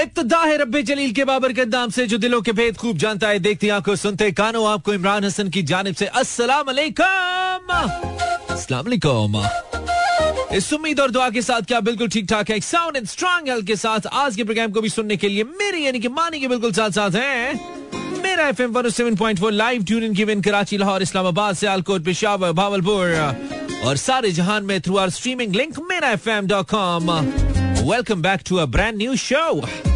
इब्तदा रब्बे जलील के बाबर के नाम से, जो दिलों के भेद खूब जानता है, देखती आँखों सुनते कानों, आपको इमरान हसन की जानब से अस्सलाम वालेकुम इस उम्मीद और दुआ के साथ क्या बिल्कुल ठीक ठाक है साउंड एंड स्ट्रॉन्ग हेल्थ के साथ आज के प्रोग्राम को भी सुनने के लिए मेरी, यानी कि मानी के बिल्कुल साथ साथ है। मेरा F M live tune in given Karachi, Lahore, Islamabad से आलकोट पेशावर, भावलपुर और सारे जहान में थ्रू आर स्ट्रीमिंग लिंक मेरा F M dot com welcome back to a brand new show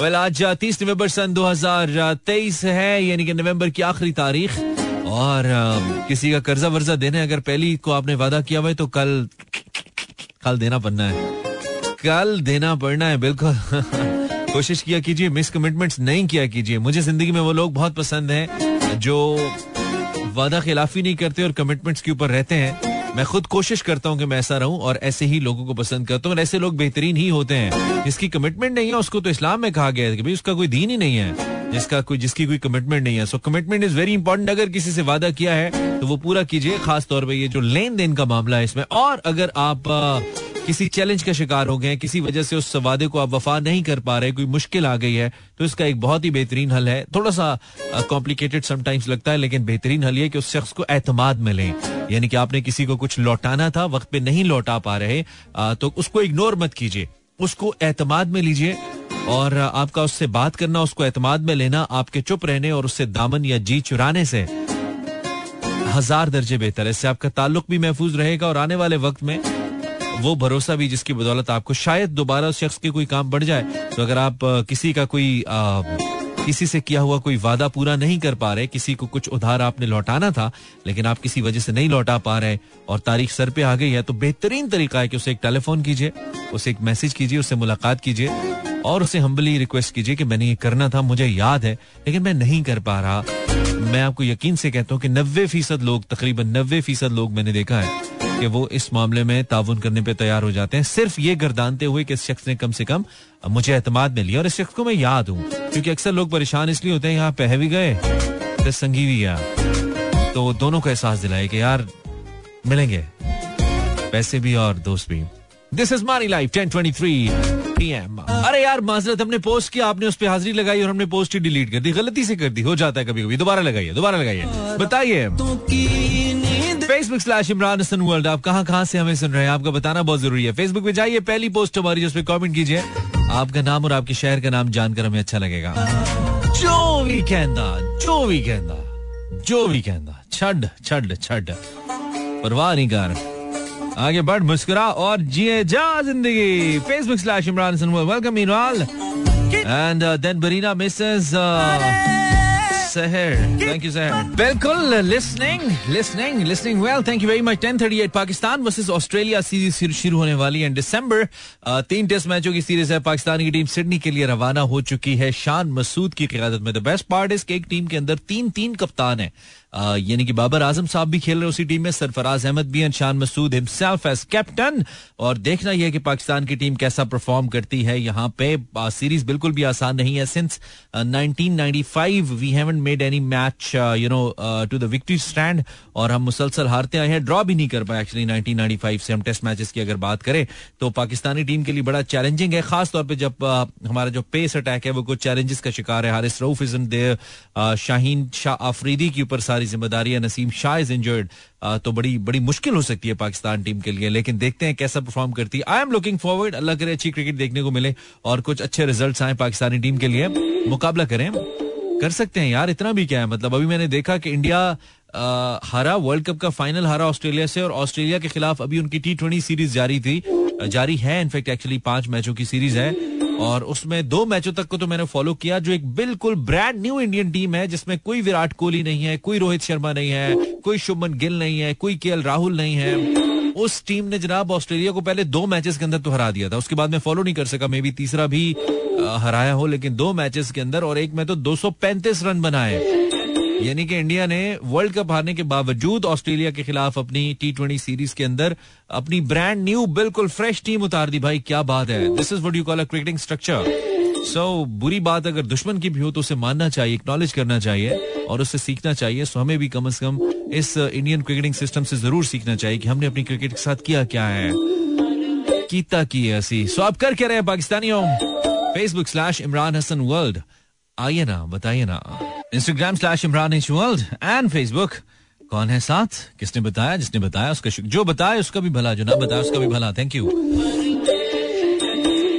well आज तीस नवंबर सन 2023 है यानी कि नवंबर की आखिरी तारीख। और uh, किसी का कर्जा वर्जा देने अगर पहली को आपने वादा किया हुआ है तो कल कल देना पड़ना है। कल देना पड़ना है बिल्कुल। कोशिश किया कीजिए मिस कमिटमेंट्स नहीं किया कीजिए। मुझे ज़िंदगी में वो लोग बहुत पसंद हैं जो वादा खिलाफी नहीं करते और कमिटमेंट्स के ऊपर रहते हैं। मैं खुद कोशिश करता हूँ कि मैं ऐसा रहूँ और ऐसे ही लोगों को पसंद करता हूँ और ऐसे लोग बेहतरीन ही होते हैं। जिसकी कमिटमेंट नहीं है, उसको तो इस्लाम में कहा गया है कि भाई उसका कोई दीन ही नहीं है। जिसका कोई जिसकी कोई कमिटमेंट नहीं है। So commitment is very important अगर किसी से वादा किया है तो वो पूरा कीजिए। खास तौर पर ये जो लेन देन का मामला है इसमें। और अगर आप आ, किसी चैलेंज का शिकार हो गए किसी वजह से उस वादे को आप वफा नहीं कर पा रहे कोई मुश्किल आ गई है तो इसका एक बहुत ही बेहतरीन हल है। थोड़ा सा कॉम्प्लिकेटेड समटाइम्स लगता है लेकिन बेहतरीन हल ये कि उस शख्स को एतमाद में लें। यानी कि आपने किसी को कुछ लौटाना था वक्त पे नहीं लौटा पा रहे आ, तो उसको इग्नोर मत कीजिए। उसको एतमाद में लीजिए। और आपका उससे बात करना उसको एतमाद में लेना आपके चुप रहने और उससे दामन या जी चुराने से हज़ार दर्जे बेहतर है। इससे आपका ताल्लुक भी महफूज रहेगा और आने वाले वक्त में वो भरोसा भी जिसकी बदौलत आपको शायद दोबारा उस शख्स के कोई काम बढ़ जाए। तो अगर आप किसी का कोई आ, किसी से किया हुआ कोई वादा पूरा नहीं कर पा रहे किसी को कुछ उधार आपने लौटाना था लेकिन आप किसी वजह से नहीं लौटा पा रहे और तारीख सर पे आ गई है तो बेहतरीन तरीका है कि उसे एक टेलीफोन कीजिए उसे एक मैसेज कीजिए उससे मुलाकात कीजिए। और उसे हम्बली रिक्वेस्ट कीजिए कि मैंने ये करना था, मुझे याद है, लेकिन मैं नहीं कर पा रहा। मैं आपको यकीन से कहता हूँ कि नब्बे फ़ीसद लोग, तकरीबन नब्बे फ़ीसद लोग मैंने देखा है कि वो इस मामले में ताउन करने पे तैयार हो जाते हैं। सिर्फ़ ये गर्दानते हुए कि इस शख्स ने कम से कम मुझे एतमाद में लिया और इस शख्स को मैं याद हूँ, क्योंकि अक्सर लोग परेशान इसलिए होते हैं, यहाँ पह भी गए तो संगी भी गया। तो दोनों को एहसास दिलाए कि यार, मिलेंगे, पैसे भी और दोस्त भी। This is money life ten twenty three PM अरे यार, माजरत, हमने पोस्ट किया, आपने उस पर हाजिरी लगाई और हमने पोस्ट ही डिलीट कर दी। गलती से कर दी, हो जाता है कभी कभी दोबारा लगाइए दोबारा लगाइए। बताइए। Facebook slash Imran Hasan world आप कहाँ कहाँ से हमें सुन रहे हैं? आपका बताना बहुत ज़रूरी है। फेसबुक पे जाइए, पहली पोस्ट हमारी, जिसपे कमेंट कीजिए। आपका नाम और आपके शहर का नाम जानकर हमें अच्छा लगेगा। जो भी कहना, जो भी कहना, जो भी कहना छड छड। परवाह नहीं कर। आगे बढ़, मुस्कुरा और जिए जा ज़िंदगी। Facebook slash Imran welcome Meenwal and then Barina Mrs बिल्कुल listening listening listening well thank you very much 1038 Pakistan Australia series शुरू होने वाली है दिसंबर तीन टेस्ट मैचों की सीरीज़ है। पाकिस्तान की टीम सिडनी के लिए रवाना हो चुकी है। शान मसूद की क्यादत में द बेस्ट पार्ट इज़ एक टीम के अंदर तीन तीन कप्तान है। यानी कि बाबर आज़म साहब भी खेल रहे उसी टीम में। सरफराज अहमद भी शान मसूद हिमसेल्फ एज कैप्टन और देखना यह कि पाकिस्तान की टीम कैसा परफॉर्म करती है। यहाँ पे सीरीज़ बिल्कुल भी आसान नहीं है since 1995 we made any match you know to the victory stand और हम मुसलसल हारते आए हैं ड्रॉ भी नहीं कर पाए एक्चुअली 1995 से। हम टेस्ट मैचेस की अगर बात करें तो पाकिस्तानी टीम के लिए बड़ा चैलेंजिंग है। खास तौर पे जब uh, हमारा जो पेस अटैक है वो कुछ चैलेंजेस का शिकार है। Haris Rauf is in there Shaheen Shah Afridi के ऊपर सारी ज़िम्मेदारी है नसीम शाह इज़ इंजर्ड तो बड़ी बड़ी मुश्किल हो सकती है पाकिस्तान टीम के लिए। लेकिन देखते हैं कैसा परफॉर्म करती है। आई एम लुकिंग फॉरवर्ड अल्लाह करे अच्छी क्रिकेट देखने को मिले और कुछ अच्छे रिज़ल्ट आए पाकिस्तानी टीम के लिए। मुकाबला करें। कर सकते हैं यार, इतना भी क्या है? मतलब अभी मैंने देखा कि इंडिया हारा वर्ल्ड कप का फाइनल हारा ऑस्ट्रेलिया से और ऑस्ट्रेलिया के खिलाफ अभी उनकी टी ट्वेंटी सीरीज़ जारी थी। जारी है इनफेक्ट एक्चुअली पाँच मैचों की सीरीज़ है। और उसमें दो मैचों तक को तो मैंने फॉलो किया, जो एक बिल्कुल ब्रांड न्यू इंडियन टीम है, जिसमें कोई विराट कोहली नहीं है, कोई रोहित शर्मा नहीं है, कोई शुभमन गिल नहीं है, कोई के राहुल नहीं है। उस टीम ने जनाब ऑस्ट्रेलिया को पहले दो मैचेस के अंदर तो हरा दिया था। उसके बाद मैं फॉलो नहीं कर सका मे भी तीसरा भी हराया हो, लेकिन दो मैचेस के अंदर और एक में तो 235 रन बनाए। यानी कि इंडिया ने वर्ल्ड कप हारने के बावजूद ऑस्ट्रेलिया के खिलाफ अपनी टी ट्वेंटी सीरीज़ के अंदर अपनी ब्रांड न्यू बिल्कुल फ्रेश टीम उतार दी। भाई क्या बात है। This is what you call a cricketing structure so so, बुरी बात अगर दुश्मन की भी हो तो उसे मानना चाहिए एक्नॉलेज करना चाहिए और उससे सीखना चाहिए। सो हमें भी कम से कम इस इंडियन क्रिकेटिंग सिस्टम से ज़रूर सीखना चाहिए कि हमने अपनी क्रिकेट के साथ किया क्या है। कीता की ऐसी। सो so, आप कर क्या रहे हैं पाकिस्तानियों। Facebook slash Imran Hasan world आइए ना बताइए ना। Instagram slash Imran and Facebook कौन है साथ? किसने बताया जिसने बताया उसका जो बताया उसका भी भला जो ना बताया उसका भी भला। थैंक यू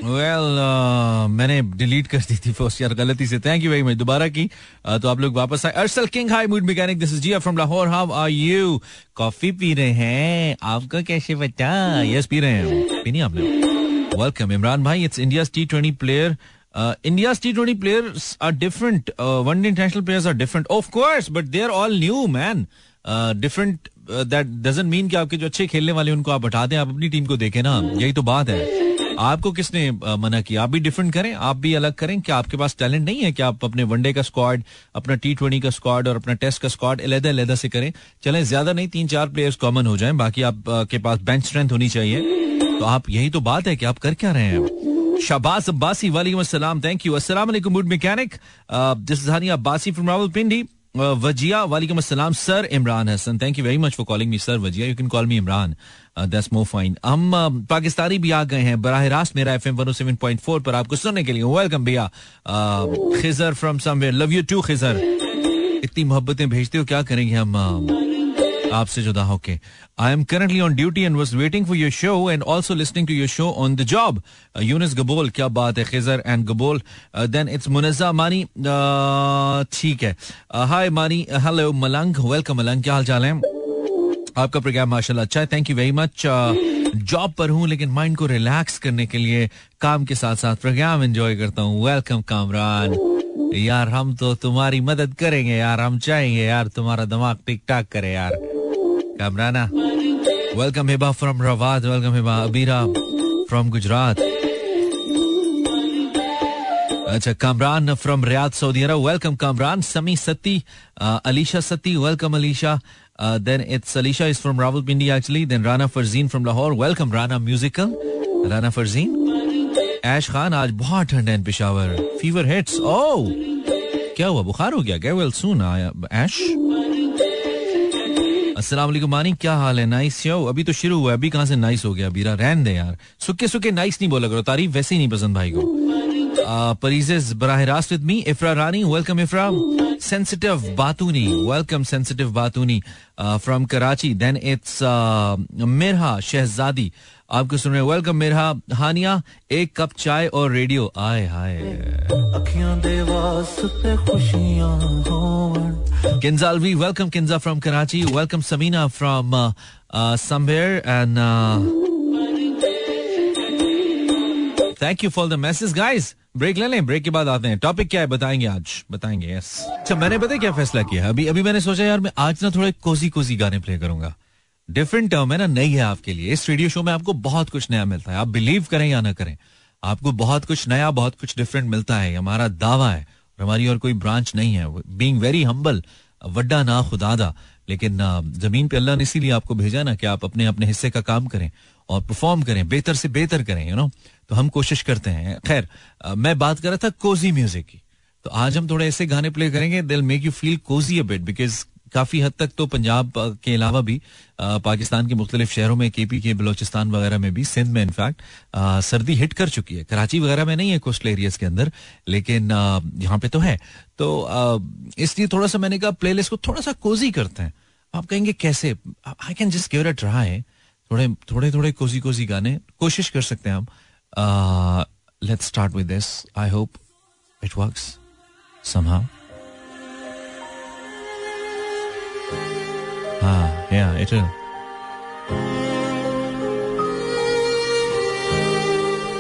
वेल मैंने डिलीट कर दी थी पोस्ट यार गलती से। थैंक यू वेरी मच दोबारा की uh, तो आप लोग वापस आए। Arsal king high mood mechanic this is Zia from Lahore how are you coffee P रहे हैं। आपको कैसे बचा यस पी रहे हैं। पी नहीं आपने। वेलकम इमरान भाई it's India T twenty player Uh, India's T20 players are different. Uh, one day international players are different, of course, but they are all new, man. Different that doesn't mean कि आपके जो अच्छे खेलने वाले उनको आप हटा दें। आप अपनी टीम को देखें ना। यही तो बात है। आपको किसने मना किया? आप भी डिफरेंट करें। आप भी अलग करें। क्या आपके पास टैलेंट नहीं है कि आप अपने वनडे का स्क्वाड अपना टी ट्वेंटी का स्क्वाड और अपना टेस्ट का स्क्वाड अलहदा अलहदा से करें? चलें ज़्यादा नहीं तीन चार प्लेयर्स कॉमन हो जाएँ। बाकी आपके पास बेंच स्ट्रेंथ होनी चाहिए। तो आप यही तो बात है कि आप कर क्या रहे हैं? शाबाज अब्बासी वालेकुम अस्सलाम थैंक यू अस्सलाम वालेकुम mood mechanic this is Hani Abbasi from Rawalpindi Wajiha वालेकुम अस्सलाम sir Imran Hasan thank you very much for calling me sir Wajiha you can call me Imran that's more fine हम uh, पाकिस्तानी भी आ गए हैं। बराह रास्त मेरा F M one seven point four पर आपको सुनने के लिए वेलकम भैया। Khizar from somewhere love you too Khizar इतनी मोहब्बतें भेजते हो क्या करेंगे हम uh, आपसे जुदा होके। I am currently on duty and was waiting for your show and also listening to your show on the job Younis Gabol क्या बात है Khizar and Gabol then it's Munaza Mani ठीक है हाय मानी हेलो मलंग welcome मलंग क्या हाल चाल है आपका प्रोग्राम माशाल्लाह अच्छा है। Thank you very much job पर हूँ, लेकिन माइंड को रिलैक्स करने के लिए काम के साथ साथ प्रोग्राम एंजॉय करता हूँ। वेलकम कामरान। यार, हम तो तुम्हारी मदद करेंगे यार, हम चाहेंगे यार, तुम्हारा दिमाग टिक टाक करे यार। कामराना welcome Hiba from रवाद welcome Hiba Abira from Gujarat अच्छा Kamran from Riyadh Saudi Arabia welcome Kamran Sami Satti Alisha Satti welcome Alisha Uh, then it's Alisha is from Rawalpindi actually. Then Rana Farzeen from Lahore. Welcome Rana Musical. Rana Farzeen. Ash Khan आज बहुत ठंड है Peshawar fever hits ओह क्या हुआ बुखार हो गया क्या वेल सुन ऐश वालेकुम मानी क्या हाल है? नाइस यो अभी तो शुरू हुआ अभी कहाँ से नाइस हो गया? बीरा रहन दे यार। सुखे सुखे नाइस नहीं बोला करो। तारीफ़ वैसे ही नहीं पसंद भाई को। परीजेज बराह रास्त with me Ifra Rani. Welcome Ifra. Sensitive बातूनी। Welcome sensitive बातूनी। From Karachi. Then it's Mirha Shehzadi. आपको सुन रहे वेलकम मिरहा हानिया एक कप चाय और रेडियो। आए हाय। किंजालवी welcome Kinza from Karachi welcome Samina from somewhere and thank you for the message guys break ले लें break के बाद आते हैं। टॉपिक क्या है बताएँगे आज। बताएँगे यस अच्छा मैंने पता क्या फैसला किया? अभी अभी मैंने सोचा यार मैं आज ना थोड़े कोजी कोजी गाने प्ले करूँगा। डिफरेंट टर्म है ना, नई है आपके लिए। इस रेडियो शो में आपको बहुत कुछ नया मिलता है। आप बिलीव करें या ना करें, आपको बहुत कुछ नया, बहुत कुछ डिफरेंट मिलता है। हमारा दावा है और हमारी और कोई ब्रांच नहीं है। बींग वेरी हम्बल वड्डा ना खुदादा। लेकिन ज़मीन पे अल्लाह ने इसीलिए आपको भेजा ना कि आप अपने अपने हिस्से का काम करें और परफॉर्म करें, बेहतर से बेहतर करें यू नो तो हम कोशिश करते हैं। खैर मैं बात कर रहा था कोजी म्यूज़िक की। तो आज हम थोड़े ऐसे गाने प्ले करेंगे they'll make you feel cozy a bit because काफ़ी हद तक तो पंजाब के अलावा भी पाकिस्तान के मुख्तलिफ़ शहरों में, केपी के, बलोचिस्तान वगैरह में भी सिंध में इनफैक्ट सर्दी हिट कर चुकी है। कराची वगैरह में नहीं है कोस्टल एरियाज़ के अंदर, लेकिन यहाँ पे तो है। तो इसलिए थोड़ा सा मैंने कहा प्लेलिस्ट को थोड़ा सा कोजी करते हैं। आप कहेंगे कैसे? I can just give it try थोड़े थोड़े थोड़े कोजी कोजी गाने। कोशिश कर सकते हैं हम। Let's start with this I hope it works somehow. हाँ yeah it will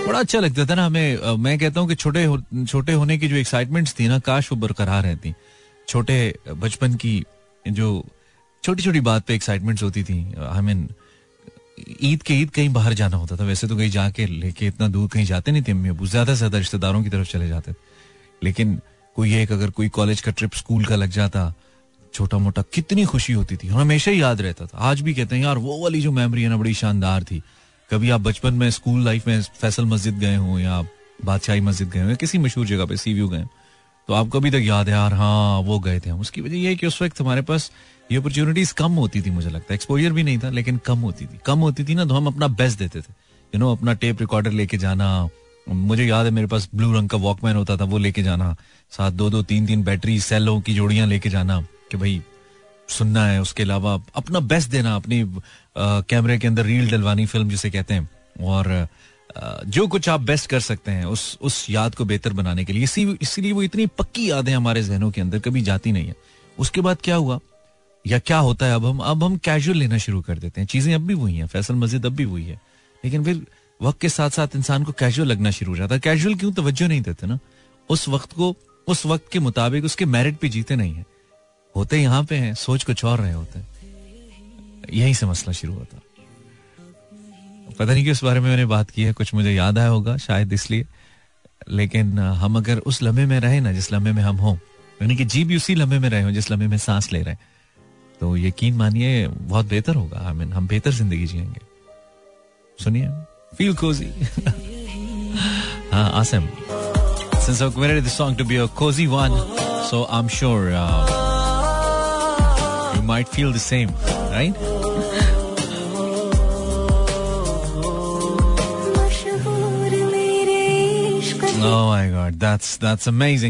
बड़ा अच्छा लगता था ना हमें मैं कहता हूँ कि छोटे हो, छोटे होने की जो एक्साइटमेंट्स थी ना काश वो बरकरार रहती। छोटे बचपन की जो छोटी छोटी बात पे एक्साइटमेंट्स होती थी आई मीन ईद के ईद कहीं बाहर जाना होता था वैसे तो कहीं जाके लेके इतना दूर कहीं जाते नहीं थे अम्मी अबू ज़्यादा से ज़्यादा रिश्तेदारों की तरफ़ चले जाते लेकिन कोई एक अगर कोई कॉलेज का ट्रिप स्कूल का लग जाता छोटा मोटा कितनी खुशी होती थी। हमेशा ही याद रहता था। आज भी कहते हैं, यार, वो वाली जो मेमोरी है ना, बड़ी शानदार थी। कभी आप बचपन में स्कूल लाइफ में फैसल मस्जिद गए हो, या बादशाही मस्जिद गए हो, या किसी मशहूर जगह पे सी व्यू गए तो आपको अभी तक याद है, यार हाँ वो गए थे हम। उसकी वजह यह कि उस वक्त हमारे पास ये अपॉर्चुनिटीज़ कम होती थी, मुझे लगता है। एक्सपोजर भी नहीं था, लेकिन कम होती थी। कम होती थी ना तो हम अपना बेस्ट देते थे। यू नो अपना टेप रिकॉर्डर लेके जाना, मुझे याद है, मेरे पास ब्लू रंग का वॉकमैन होता था, वो लेके जाना, साथ दो दो तीन तीन बैटरी सेलों की जोड़ियाँ लेके जाना। कि भाई, सुनना है, उसके अलावा अपना बेस्ट देना, अपनी कैमरे के अंदर रील डलवानी फ़िल्म जिसे कहते हैं। और जो कुछ आप बेस्ट कर सकते हैं, उस उस याद को बेहतर बनाने के लिए। इसी, इसीलिए वो इतनी पक्की यादें हमारे जहनों के अंदर कभी जाती नहीं है। उसके बाद क्या हुआ? या क्या होता है? अब हम अब हम कैजुअल लेना शुरू कर देते हैं। चीज़ें अब भी वही हैं। फैसल मस्जिद अब भी वही है। लेकिन फिर वक्त के साथ साथ इंसान को कैजुअल लगना शुरू हो जाता है। कैजुअल क्यों? तवज्जो नहीं देते ना। उस वक्त को, उस वक्त के मुताबिक उसके मेरिट पे जीते नहीं है। होते यहाँ पे हैं सोच कुछ और रहे होते यहीं से मसला शुरू होता। पता नहीं कि उस बारे में मैंने बात की है कुछ मुझे याद आया होगा शायद इसलिए। लेकिन हम अगर उस लम्हे में रहे ना जिस लम्हे में हम हों यानी कि जी भी उसी लम्हे में रहे हो जिस लम्हे में सांस ले रहे हैं तो यकीन मानिए बहुत बेहतर होगा। आई मीन हम बेहतर ज़िंदगी जिएँगे। सुनिए। फील कोजी हाँ Assam. Since I've committed the song to be a cozy one, so I'm sure uh, you might feel the same, right? Oh.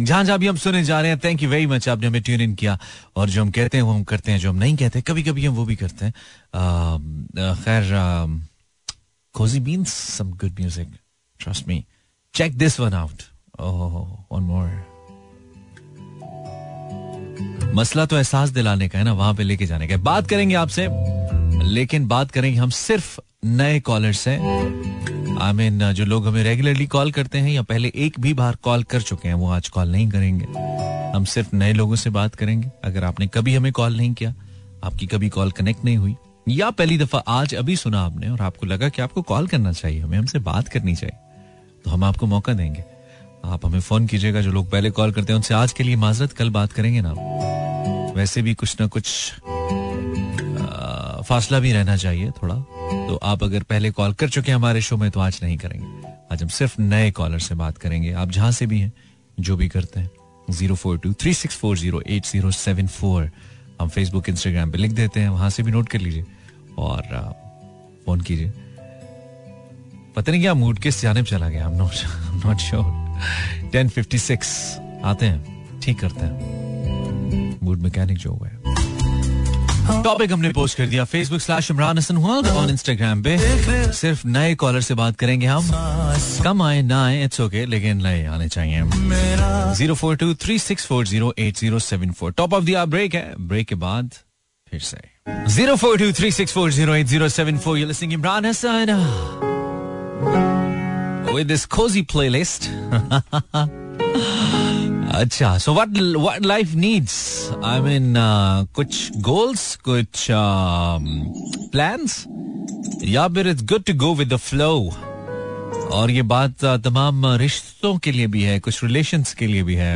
जहाँ जहाँ भी हम सुने जा रहे हैं थैंक यू वेरी मच आपने हमें ट्यून इन किया और जो हम कहते हैं वो हम करते हैं जो हम नहीं कहते कभी कभी हम वो भी करते हैं खैर cozy means some good music trust me check this one out one more मसला तो एहसास दिलाने का है ना, वहाँ पे लेके जाने का बात करेंगे आपसे, लेकिन बात करेंगे हम सिर्फ़ नए कॉलर से आई मीन जो लोग हमें रेगुलरली कॉल करते हैं या पहले एक भी बार कॉल कर चुके हैं, वो आज कॉल नहीं करेंगे। हम सिर्फ़ नए लोगों से बात करेंगे। अगर आपने कभी हमें कॉल नहीं किया, आपकी कभी कॉल कनेक्ट नहीं हुई, या पहली दफ़ा आज अभी सुना आपने और आपको लगा कि आपको कॉल करना चाहिए, हमें हमसे बात करनी चाहिए तो हम आपको मौका देंगे। आप हमें फ़ोन कीजिएगा जो लोग पहले कॉल करते हैं उनसे आज के लिए माजरत कल बात करेंगे ना वैसे भी कुछ ना कुछ आ, फासला भी रहना चाहिए थोड़ा। तो आप अगर पहले कॉल कर चुके हैं हमारे शो में तो आज नहीं करेंगे। आज हम सिर्फ़ नए कॉलर से बात करेंगे। आप जहाँ से भी हैं जो भी करते हैं zero four two three six four zero eight zero seven four. हम फेसबुक इंस्टाग्राम पे लिख देते हैं वहाँ से भी नोट कर लीजिए। और फ़ोन कीजिए। पता नहीं क्या मूड किस जाने चला गया not sure ten fifty six आते हैं। ठीक करते हैं। मूड मैकेनिक जो हुआ है। टॉपिक हमने पोस्ट कर दिया। Facebook slash Imran Hasan world on Instagram पे। सिर्फ़ नए कॉलर से बात करेंगे हम। कम आए, ना आए इट्स ओके लेकिन नए आने चाहिए। Zero four two three six four zero eight zero seven four top off दिया ब्रेक है। ब्रेक के बाद फिर से। Zero four two three six four zero eight zero seven four Imran Hasan with this cozy playlist. अच्छा so what what life needs I mean कुछ goals कुछ plans या फिर it's good to go with the flow और ये बात तमाम रिश्तों के लिए भी है कुछ रिलेशंस के लिए भी है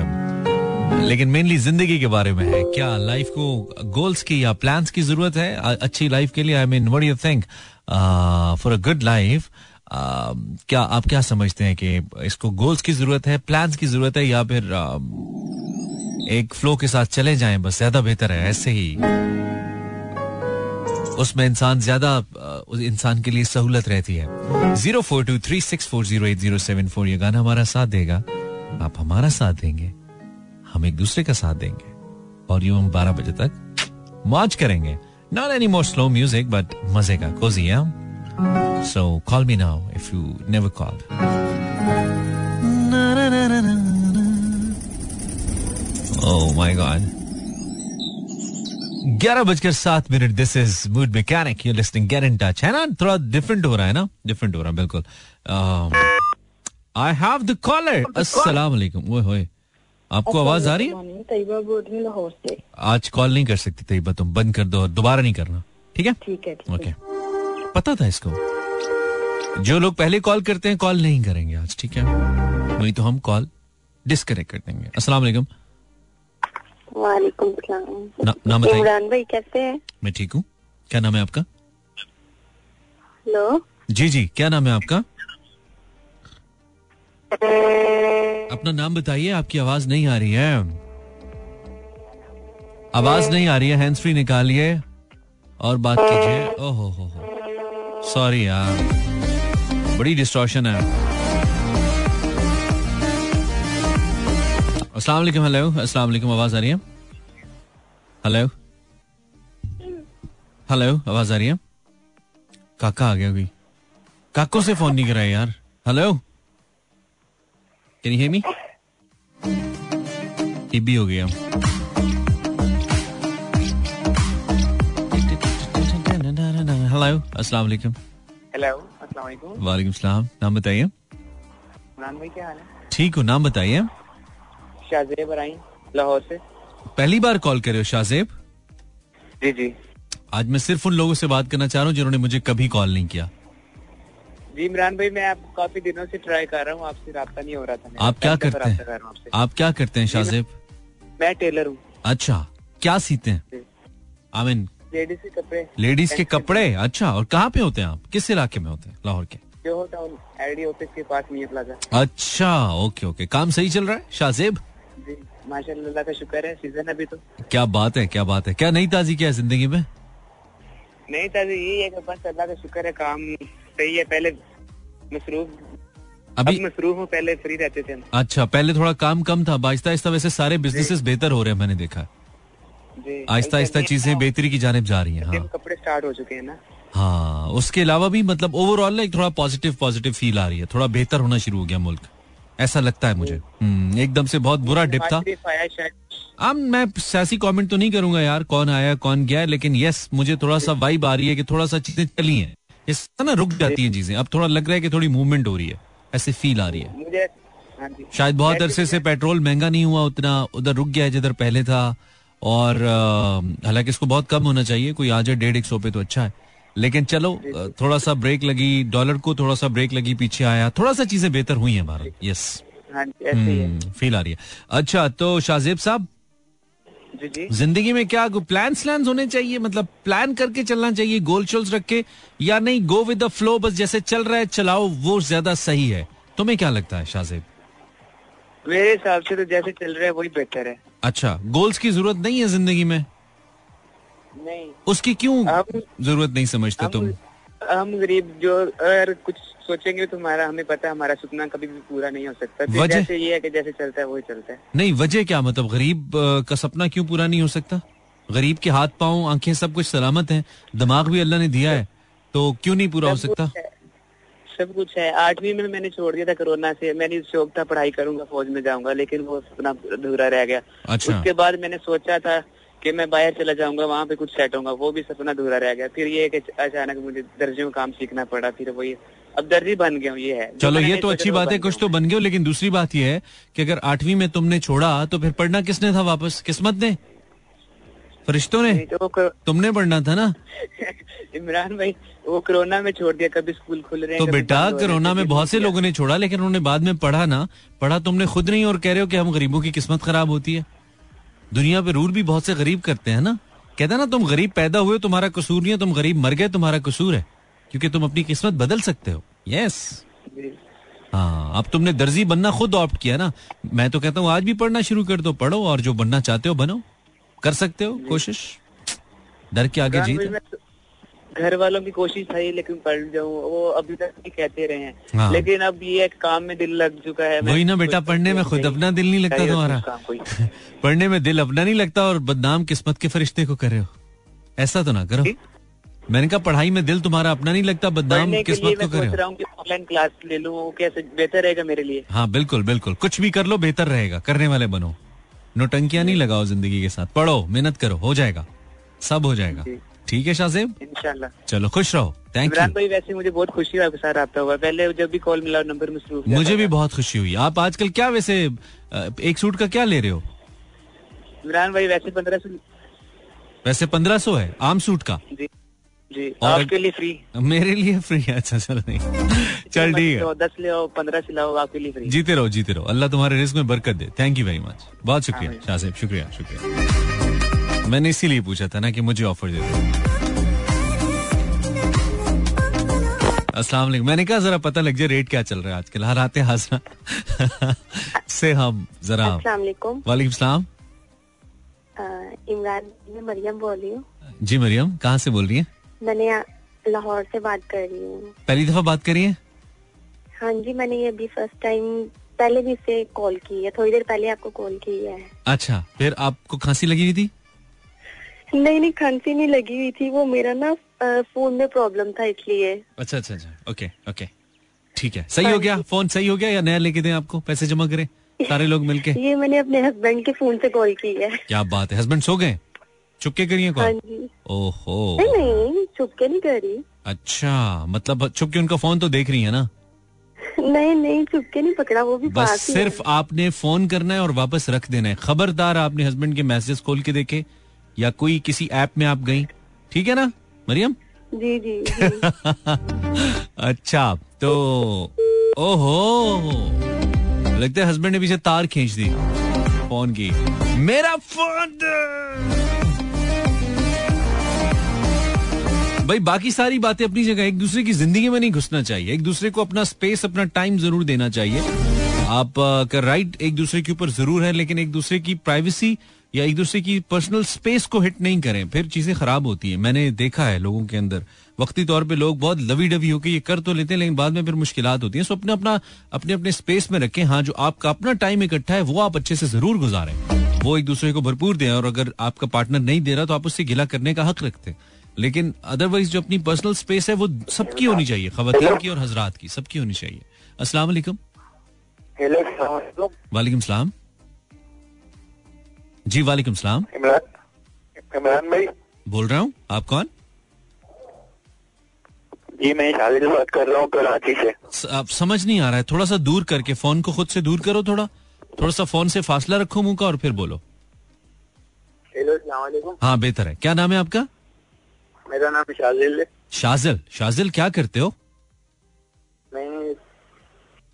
लेकिन मेनली ज़िंदगी के बारे में है क्या लाइफ को गोल्स की या प्लान्स की ज़रूरत है अच्छी लाइफ के लिए I mean what you think for a good life क्या आप क्या समझते हैं कि इसको गोल्स की ज़रूरत है प्लान्स की ज़रूरत है, या फिर एक फ्लो के साथ चले जाएँ, बस ज़्यादा बेहतर है, ऐसे ही। उसमें इंसान ज़्यादा उस इंसान के लिए सहूलत रहती है। Zero four two three six four zero eight zero seven four ये गाना हमारा साथ देगा। आप हमारा साथ देंगे। हम एक दूसरे का साथ देंगे। और यूँ हम बारह बजे तक मौज करेंगे। Not any more slow music but मज़े का कोजी है So call me now if you never called. Oh my God. ग्यारह बजकर सात minute this is mood mechanic you listening get in touch है ना? थोड़ा डिफरेंट हो रहा है ना? डिफरेंट हो रहा है बिल्कुल. आई हैव द कॉलर अस्सलाम वालेकुम ओए होए. आपको आवाज़ आ रही है? आज कॉल नहीं कर सकती तैयबा तुम. बंद कर दो और दोबारा नहीं करना. ठीक है? ठीक है ओके पता था इसको? जो लोग पहले कॉल करते हैं कॉल नहीं करेंगे आज ठीक है? नहीं तो हम कॉल डिस्कनेक्ट कर देंगे। अस्सलाम वालेकुम। वालेकुम नाम बताइए। इमरान भाई कैसे हैं? मैं ठीक हूँ। क्या नाम है आपका? हेलो। जी जी क्या नाम है आपका? अपना नाम बताइए आपकी आवाज़ नहीं आ रही है। आवाज़ नहीं आ रही है हैंड्स फ्री निकालिए और बात कीजिए। ओहो हो हो। सॉरी यार बड़ी डिस्टॉर्शन है अस्सलाम वालेकुम हेलो अस्सलाम वालेकुम आवाज़ आ रही है हेलो हेलो आवाज़ आ रही है काका आ गया कोई काको से फ़ोन नहीं कराया यार hello can you hear me भी हो गया हेलो अस्सलाम वालेकुम। हेलो अस्सलाम वालेकुम। वालेकुम सलाम नाम बताइए। भाई क्या हाल है? ठीक हो नाम बताइए। शाहजेब लाहौर से। पहली बार कॉल कर रहे हो शाहजेब? जी जी। आज मैं सिर्फ़ उन लोगों से बात करना चाह रहा हूँ जिन्होंने मुझे कभी कॉल नहीं किया। जी इमरान भाई मैं आप काफ़ी दिनों से ट्राई कर रहा हूँ आपसे रास्ता नहीं हो रहा था आप क्या करते हैं? रहा। आप क्या करते हैं शाहजेब? मैं टेलर हूँ। अच्छा क्या सीते हैं? आई मीन लेडीज़ के कपड़े। लेडीज़ के कपड़े? अच्छा और कहाँ पे होते हैं आप? किस इलाके में होते हैं? लाहौर के? जो होता एडी ऑफ़िस के पास मियाँ प्लाजा अच्छा ओके ओके काम सही चल रहा है? शाहजेब जी माशाल्लाह का शुक्र है। सीज़न अभी तो। क्या बात है क्या बात है. क्या नई ताजी क्या है ज़िंदगी में? नहीं ताजी यही है कि बस अल्लाह का शुक्र है काम सही है। पहले मसरूफ अभी मसरूफ हूँ पहले फ्री रहते थे अच्छा पहले थोड़ा काम कम था। आहिस्ता आहिस्ता वैसे सारे बिजनेसेस बेहतर हो रहे हैं मैंने देखा आहिस्ता आहिस्ता चीज़ें बेहतरी की जानिब जा रही हैं हाँ। कपड़े स्टार्ट हो चुके हैं ना। हाँ उसके अलावा भी मतलब ओवरऑल एक थोड़ा पॉजिटिव पॉजिटिव फील आ रही है थोड़ा बेहतर होना शुरू हो गया मुल्क। ऐसा लगता है मुझे। हम्म, एकदम से बहुत बुरा डिप था अब मैं सियासी कमेंट तो नहीं करूँगा यार कौन आया कौन गया लेकिन यस मुझे थोड़ा सा वाइब आ रही है कि थोड़ा सा चीज़ें चली हैं। इस ना रुक जाती हैं चीज़ें। अब थोड़ा लग रहा है कि थोड़ी मूवमेंट हो रही है ऐसे फील आ रही है। मुझे हाँ शायद बहुत अरसे से पेट्रोल महँगा नहीं हुआ उतना उधर रुक गया है जिधर पहले था। और हालाँकि इसको बहुत कम होना चाहिए कोई आ जाए डेढ़ एक सौ पे तो अच्छा है। लेकिन चलो थोड़ा सा ब्रेक लगी डॉलर को थोड़ा सा ब्रेक लगी पीछे आया। थोड़ा सा चीज़ें बेहतर हुई हैं भारत। यस हाँ फील आ रही है। अच्छा तो शाहजेब साहब ज़िंदगी में क्या प्लान स्लैन होने चाहिए? मतलब प्लान करके चलना चाहिए गोल शोल्स रख के या नहीं गो विद द फ्लो बस जैसे चल रहा है चलाओ वो ज़्यादा सही है। तुम्हें क्या लगता है शाहजेब? मेरे हिसाब से तो जैसे चल रहा है वही बेहतर है। अच्छा गोल्स की ज़रूरत नहीं है ज़िंदगी में? नहीं। उसकी क्यों हम ज़रूरत नहीं समझते तुम? हम गरीब जो अगर कुछ सोचेंगे तो हमारा हमें पता है हमारा सपना कभी भी पूरा नहीं हो सकता। तो वजह? जैसे ये है कि जैसे चलता है वही चलता है। नहीं वजह क्या? मतलब गरीब का सपना क्यों पूरा नहीं हो सकता? गरीब के हाथ पाँव आँखें सब कुछ सलामत हैं। दिमाग भी अल्लाह ने दिया है तो क्यों नहीं पूरा हो सकता? है, सब कुछ है। आठवीं में मैंने छोड़ दिया था कोरोना से। मैंने शौक था पढ़ाई करूँगा फौज में जाऊँगा लेकिन वो सपना अधूरा रह गया। अच्छा। उसके बाद मैंने सोचा था कि मैं बाहर चला जाऊँगा वहाँ पे कुछ सेट होगा। वो भी सपना अधूरा रह गया। फिर ये कि अचानक मुझे दर्जियों का काम सीखना पड़ा। फिर वही अब दर्जी बन गया ये है। चलो ये तो अच्छी बात है कुछ तो बन गए हो, लेकिन दूसरी बात यह है कि अगर आठवीं में तुमने छोड़ा तो फिर पढ़ना किसने था वापस? किस्मत ने? फरिश्तों ने? तो कर- तुमने पढ़ना था ना? इमरान भाई वो कोरोना में छोड़ दिया कभी स्कूल खुल रहे हैं तो बेटा कोरोना में बहुत से लोगों ने छोड़ा लेकिन उन्होंने बाद में पढ़ा ना। पढ़ा तुमने खुद नहीं और कह रहे हो कि हम गरीबों की किस्मत खराब होती है। दुनिया पे रूल भी बहुत से गरीब करते हैं ना। कहते हैं ना तुम गरीब पैदा हुए तुम्हारा कसूर नहीं है तुम गरीब मर गए तुम्हारा कसूर है। क्योंकि तुम अपनी किस्मत बदल सकते हो। यस हाँ अब तुमने दर्जी बनना खुद ऑप्ट किया ना। मैं तो कहता हूँ आज भी पढ़ना शुरू कर दो पढ़ो और जो बनना चाहते हो बनो। कर सकते हो कोशिश? डर के आगे जीत। है। मैं तो- घर वालों की कोशिश था लेकिन पढ़ जाऊँ। वो अभी तक भी कहते रहे हैं। हाँ। लेकिन अब ये एक काम में दिल लग चुका है। वही ना बेटा पढ़ने में खुद अपना दिल नहीं लगता तुम्हारा। काम कोई। पढ़ने में दिल अपना नहीं लगता और बदनाम किस्मत के फरिश्ते को करे हो। ऐसा तो ना करो। मैंने कहा पढ़ाई में दिल तुम्हारा अपना नहीं लगता बदनाम किस्मत को कर ऑनलाइन क्लास ले लूँ। कैसे बेहतर रहेगा मेरे लिए? हाँ बिल्कुल बिल्कुल। कुछ भी कर लो बेहतर रहेगा। करने वाले बनो। नोटंकियाँ नहीं लगाओ ज़िंदगी के साथ। पढ़ो मेहनत करो हो जाएगा। सब हो जाएगा। ठीक है शाहजेब इंशाल्लाह। चलो खुश रहो। थैंक यू भाई वैसे मुझे बहुत खुशी हुआ आपके साथ रहा हुआ। पहले जब भी कॉल मिला नंबर मसरूफ मुझे भी बहुत खुशी हुई। आप आजकल क्या वैसे एक सूट का क्या ले रहे हो? इमरान भाई वैसे पंद्रह सौ वैसे पंद्रह सौ है आम सूट का। जी। जी। आपके लिए फ्री मेरे लिए फ्री है अच्छा चलो नहीं। चल ठीक है। दस ले आओ पंद्रह से लाओ आपके लिए फ्री जीते रहो जीते रहो। अल्लाह तुम्हारे रिस्क में बरकत दे। थैंक यू वेरी मच बहुत शुक्रिया शाह साहब शुक्रिया शुक्रिया। मैंने इसीलिए पूछा था ना कि मुझे ऑफ़र दे दो। अस्सलाम वालेकुम। मैंने कहा जरा पता लग जाए रेट क्या चल रहा है आजकल? हर आते हाजरा। से हम जरा। अस्सलाम वालेकुम। वालेकुम सलाम। इमरान मैं मरियम बोल रही हूँ। जी मरियम कहाँ से बोल रही हैं? मैंने लाहौर से बात कर रही हूँ। पहली दफ़ा बात करी है? हाँ जी मैंने ये अभी फ़र्स्ट टाइम पहले भी इससे कॉल की है थोड़ी देर पहले आपको कॉल की है। अच्छा फिर आपको खांसी लगी हुई थी? नहीं नहीं खांसी नहीं लगी हुई थी वो मेरा ना फ़ोन में प्रॉब्लम था इसलिए। अच्छा अच्छा अच्छा ओके ओके ठीक है। सही हो गया? फ़ोन सही हो गया या नया लेके दें आपको? पैसे जमा करें सारे लोग मिलके। ये मैंने अपने हस्बैंड के फ़ोन से कॉल की है। क्या बात है हस्बैंड सो गए? चुपके करिए हाँ कॉल ओहो। नहीं नहीं चुप नहीं कर रही। अच्छा मतलब चुप के उनका फ़ोन तो देख रही है ना? नहीं नहीं चुपके नहीं पकड़ा वो भी बस है। सिर्फ़ आपने फ़ोन करना है और वापस रख देना है। खबरदार आपने हस्बैंड के मैसेजेस खोल के देखे या कोई किसी ऐप में आप गई। ठीक है ना मरियम? जी जी जी। अच्छा तो ओहो। लगता है हस्बैंड ने पीछे तार खींच दी फ़ोन की। मेरा फ़ोन भाई, बाकी सारी बातें अपनी जगह, एक दूसरे की ज़िंदगी में नहीं घुसना चाहिए। एक दूसरे को अपना स्पेस अपना टाइम ज़रूर देना चाहिए। आप का राइट एक दूसरे के ऊपर ज़रूर है, लेकिन एक दूसरे की प्राइवेसी या एक दूसरे की पर्सनल स्पेस को हिट नहीं करें। फिर चीज़ें खराब होती हैं। मैंने देखा है लोगों के अंदर। वक्ती तौर पे लोग बहुत लवी डवी होकर ये कर तो लेते हैं, लेकिन बाद में फिर मुश्किलात होती हैं। सो अपने अपना, अपने अपने स्पेस में रखें। हाँ जो आपका अपना टाइम इकट्ठा है, वो आप अच्छे से ज़रूर गुजारें। वो एक दूसरे को भरपूर दें। और अगर आपका पार्टनर नहीं दे रहा तो आप उससे गिला करने का हक रखते हैं। लेकिन अदरवाइज़ जो अपनी पर्सनल स्पेस है वो सबकी होनी चाहिए खातन की और हजरात की सबकी होनी चाहिए। अस्सलाम वालेकुम। वालेकुम। वालेकुम सलाम। जी वालेकुम सलाम। इमरान भाई। बोल रहा हूँ आप कौन? जी मैं शाहिद बात कर रहा हूँ कराची से। स- आप समझ नहीं आ रहा है थोड़ा सा दूर करके फ़ोन को खुद से दूर करो थोड़ा। थोड़ा सा फ़ोन से फासला रखो मुँह का और फिर बोलो। हेलो हाँ बेहतर है। क्या नाम है आपका? मेरा नाम शाजिल है। शाजिल शाजिल क्या करते हो? मैं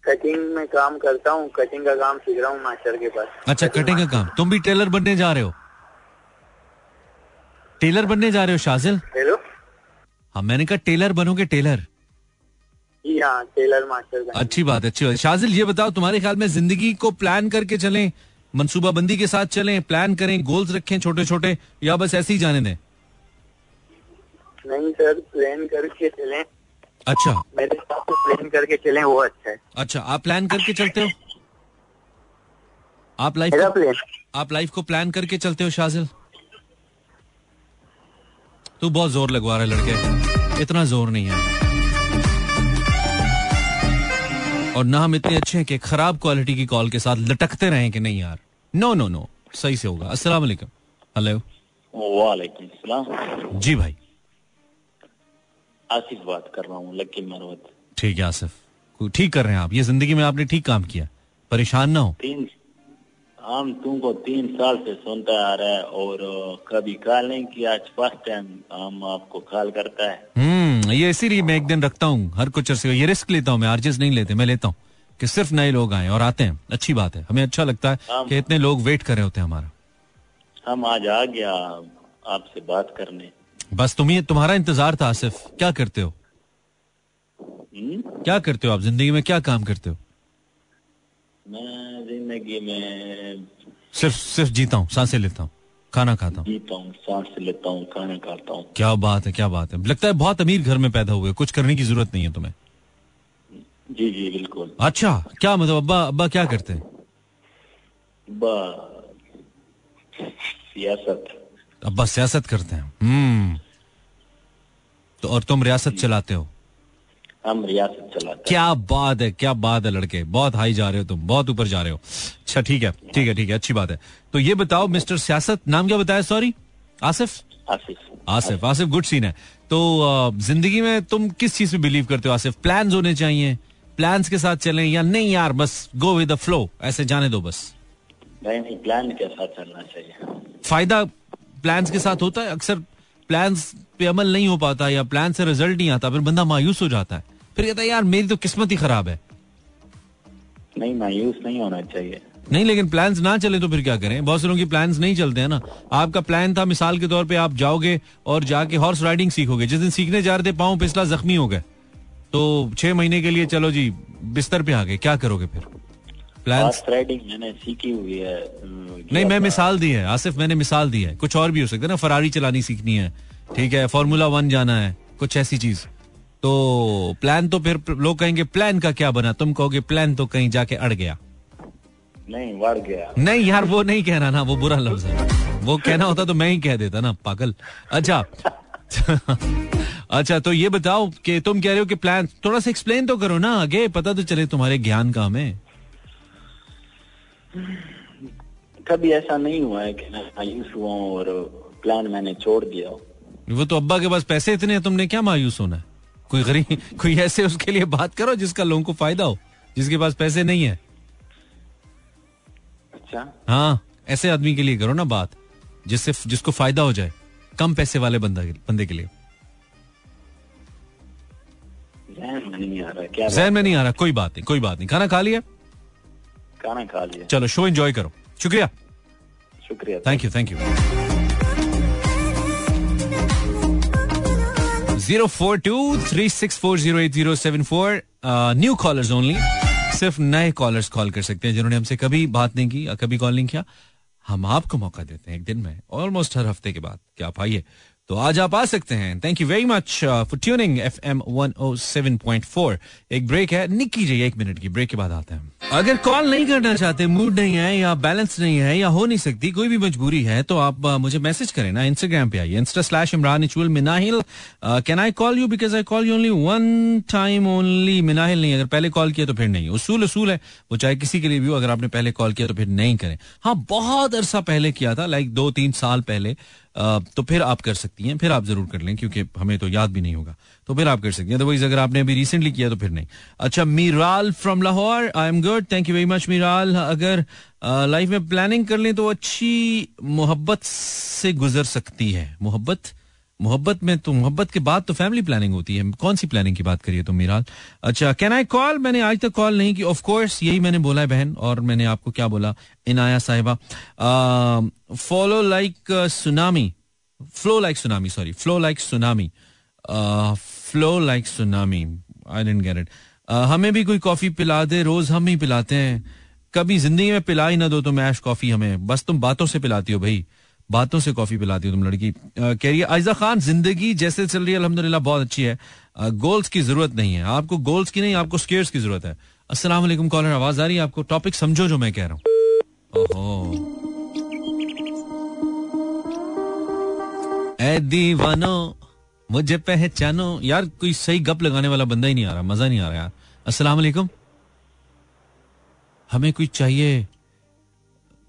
कटिंग में काम करता हूँ कटिंग का काम सीख रहा हूँ मास्टर के पास। अच्छा कटिंग का काम। तुम भी टेलर बनने जा रहे हो? टेलर बनने जा रहे हो शाजिल? हेलो हाँ मैंने कहा टेलर बनोगे टेलर जी हाँ टेलर मास्टर अच्छी बात अच्छी बात। शाजिल ये बताओ तुम्हारे ख्याल में ज़िंदगी को प्लान करके चलें मनसूबाबंदी के साथ चलें प्लान करें गोल्स रखें छोटे छोटे या बस ऐसे ही जाने दें? नहीं सर प्लान करके चलें। अच्छा। मेरे हिसाब से प्लान करके चलें वो अच्छा है। अच्छा आप प्लान करके चलते हो? आप लाइफ को, आप लाइफ को प्लान करके चलते हो शाजिल? तू बहुत ज़ोर लगवा रहा है लड़के। इतना ज़ोर नहीं है। और ना हम इतने अच्छे हैं कि खराब क्वालिटी की कॉल के साथ लटकते रहे कि नहीं यार। नो नो नो सही से होगा। अस्सलाम वालेकुम। हेलो वालेकुम जी भाई। आसिफ बात कर रहा हूँ लक्की मरवत। ठीक है आसिफ। ठीक कर रहे हैं आप। ये ज़िंदगी में आपने ठीक काम किया। परेशान ना हो। तीन हम तुमको तीन साल से सुनता आ रहा है और कभी कॉल नहीं किया। आज फ़र्स्ट टाइम हम आपको कॉल करता है। हम्म ये इसीलिए मैं एक दिन रखता हूँ। हर कुछ अरसे ये रिस्क लेता हूँ मैं आर्जेस नहीं लेते मैं लेता हूँ कि सिर्फ़ नए लोग आए और आते हैं। अच्छी बात है। हमें अच्छा लगता है हाँ। कि इतने लोग वेट कर रहे होते हैं हमारा। हम आज आ गया आपसे बात करने। बस तुम्हें तुम्हारा इंतज़ार था आसिफ। क्या करते हो? हम्म? क्या करते हो आप? ज़िंदगी में क्या काम करते हो? मैं ज़िंदगी में सिर्फ़ सिर्फ़ जीता हूँ साँसें लेता हूँ खाना खाता हूँ। जीता हूँ सांस लेता हूँ खाना खाता हूँ। क्या बात है क्या बात है। लगता है बहुत अमीर घर में पैदा हुए कुछ करने की ज़रूरत नहीं है तुम्हें। जी जी बिल्कुल। अच्छा क्या मतलब अब्बा अब्बा क्या करते हैं? सियासत। अब्बा सियासत करते हैं। हम्म। तो और तुम रियासत चलाते हो? हम रियासत चलाते हैं। क्या बात है क्या बात है लड़के। बहुत हाई जा रहे हो तुम बहुत ऊपर जा रहे हो। अच्छा ठीक है ठीक है ठीक है अच्छी बात है। तो ये बताओ मिस्टर सियासत नाम क्या बताया sorry? Asif? Asif. Asif Asif. Good scene है। तो ज़िंदगी में तुम किस चीज़ पे बिलीव करते हो आसिफ? प्लान होने चाहिए। प्लान के साथ चलें या नहीं यार बस गो विद द फ्लो ऐसे जाने दो बस। नहीं नहीं प्लान के साथ चलना चाहिए। फ़ायदा प्लान्स के साथ होता है अक्सर प्लान्स पे अमल नहीं हो पाता या प्लान से रिज़ल्ट नहीं आता फिर बंदा मायूस हो जाता है। फिर कहता है यार मेरी तो किस्मत ही खराब है। नहीं मायूस नहीं होना चाहिए। नहीं लेकिन प्लान्स ना चले तो फिर क्या करें? बहुत से लोगों की प्लान्स नहीं चलते हैं ना। आपका प्लान था मिसाल के तौर पे आप जाओगे और जाके हॉर्स राइडिंग सीखोगे। जिस दिन सीखने जा रहे थे पाँव पिछला जख्मी हो गए। तो छह महीने के लिए चलो जी बिस्तर पे आ गए। क्या करोगे फिर? प्लान्स राइडिंग मैंने सीखी हुई है नहीं मैं मिसाल दी है आसिफ मैंने मिसाल दी है। कुछ और भी हो सकता है ना फरारी चलानी सीखनी है। ठीक है फॉर्मूला वन जाना है कुछ ऐसी चीज़। तो प्लान तो फिर लोग कहेंगे प्लान का क्या बना? तुम कहोगे प्लान तो कहीं जाके अड़ गया। नहीं बढ़ गया। नहीं यार वो नहीं कहना ना वो बुरा लफ्ज है। वो कहना होता तो मैं ही कह देता ना पागल। अच्छा। अच्छा तो ये बताओ कि तुम कह रहे हो कि प्लान थोड़ा सा एक्सप्लेन तो करो ना आगे पता तो चले तुम्हारे ज्ञान का हमें कभी ऐसा नहीं हुआ है कि मैं मायूस हुआ हूँ और प्लान मैंने छोड़ दिया वो तो अब्बा के पास पैसे इतने हैं तुमने क्या मायूस होना है? कोई गरीब कोई ऐसे उसके लिए बात करो जिसका लोगों को फ़ायदा हो जिसके पास पैसे नहीं है। अच्छा। हाँ ऐसे आदमी के लिए करो ना बात जिससे जिसको फ़ायदा हो जाए कम पैसे वाले बंदा बंदे के लिए। जहन में नहीं आ रहा क्या जहन में नहीं आ रहा कोई बात नहीं कोई बात नहीं। खाना खा लिया? खाना खा लिया चलो शो एंजॉय करो। शुक्रिया। शुक्रिया। Thank you thank you zero four two three six four zero eight zero seven four new callers only सिर्फ़ नए कॉलर्स कॉल कर सकते हैं जिन्होंने हमसे कभी बात नहीं की या कभी कॉल नहीं किया। हम आपको मौका देते हैं एक दिन में ऑलमोस्ट हर हफ़्ते के बाद। क्या आप आइए तो आज आप आ सकते हैं। Thank you very much for tuning F M one O seven point four एक ब्रेक है। निकी जाइए एक मिनट की। ब्रेक के बाद आते हैं अगर कॉल नहीं करना चाहते मूड नहीं है या बैलेंस नहीं है या हो नहीं सकती कोई भी मजबूरी है तो आप uh, मुझे मैसेज करें ना इंस्टाग्राम पे आइए। Insta slash Imran इचुअल Minahil can I call you because I call you only one time only Minahil नहीं अगर पहले कॉल किया तो फिर नहीं। उसूल उसूल है। वो चाहे किसी के लिए भी हो अगर आपने पहले कॉल किया तो फिर नहीं करें। हाँ बहुत अरसा पहले किया था लाइक दो तीन साल पहले। तो फिर आप कर सकती हैं, फिर आप ज़रूर कर लें, क्योंकि हमें तो याद भी नहीं होगा। तो फिर आप कर सकती हैं। अदरवाइज़ अगर आपने अभी रिसेंटली किया तो फिर नहीं। अच्छा Miral from Lahore I am good thank you very much Miral. अगर लाइफ में प्लानिंग कर लें तो अच्छी मोहब्बत से गुजर सकती है। मोहब्बत मोहब्बत में तो मोहब्बत के बाद तो फैमिली प्लानिंग होती है। कौन सी प्लानिंग की बात करिए तुम, मीराल? अच्छा कैन आई कॉल मैंने आज तक कॉल नहीं की। ऑफ़ कोर्स यही मैंने बोला है बहन, और मैंने आपको क्या बोला? इनाया साहिबा। Follow like tsunami flow like tsunami sorry flow like tsunami flow like tsunami I didn't get it हमें भी कोई कॉफ़ी पिला दे, रोज हम ही पिलाते हैं। कभी ज़िंदगी में पिला ही ना दो तो मैश कॉफ़ी हमें। बस तुम बातों से पिलाती हो भाई। बातों से कॉफ़ी पिलाती हो तुम लड़की। कह रही है, आयजा खान, ज़िंदगी जैसे चल रही है अलहमदिल्ला बहुत अच्छी है। गोल्स की ज़रूरत नहीं है। आपको गोल्स की नहीं, आपको स्केयर्स की ज़रूरत है। अस्सलाम वालेकुम कॉलर आवाज़ आ रही है आपको? टॉपिक समझो जो मैं कह रहा हूँ। ओहो। ए दीवानो, मुझे पहचानो। यार, कोई सही गप लगाने वाला बंदा ही नहीं आ रहा, मज़ा नहीं आ रहा यार। अस्सलाम वालेकुम। हमें कोई चाहिए?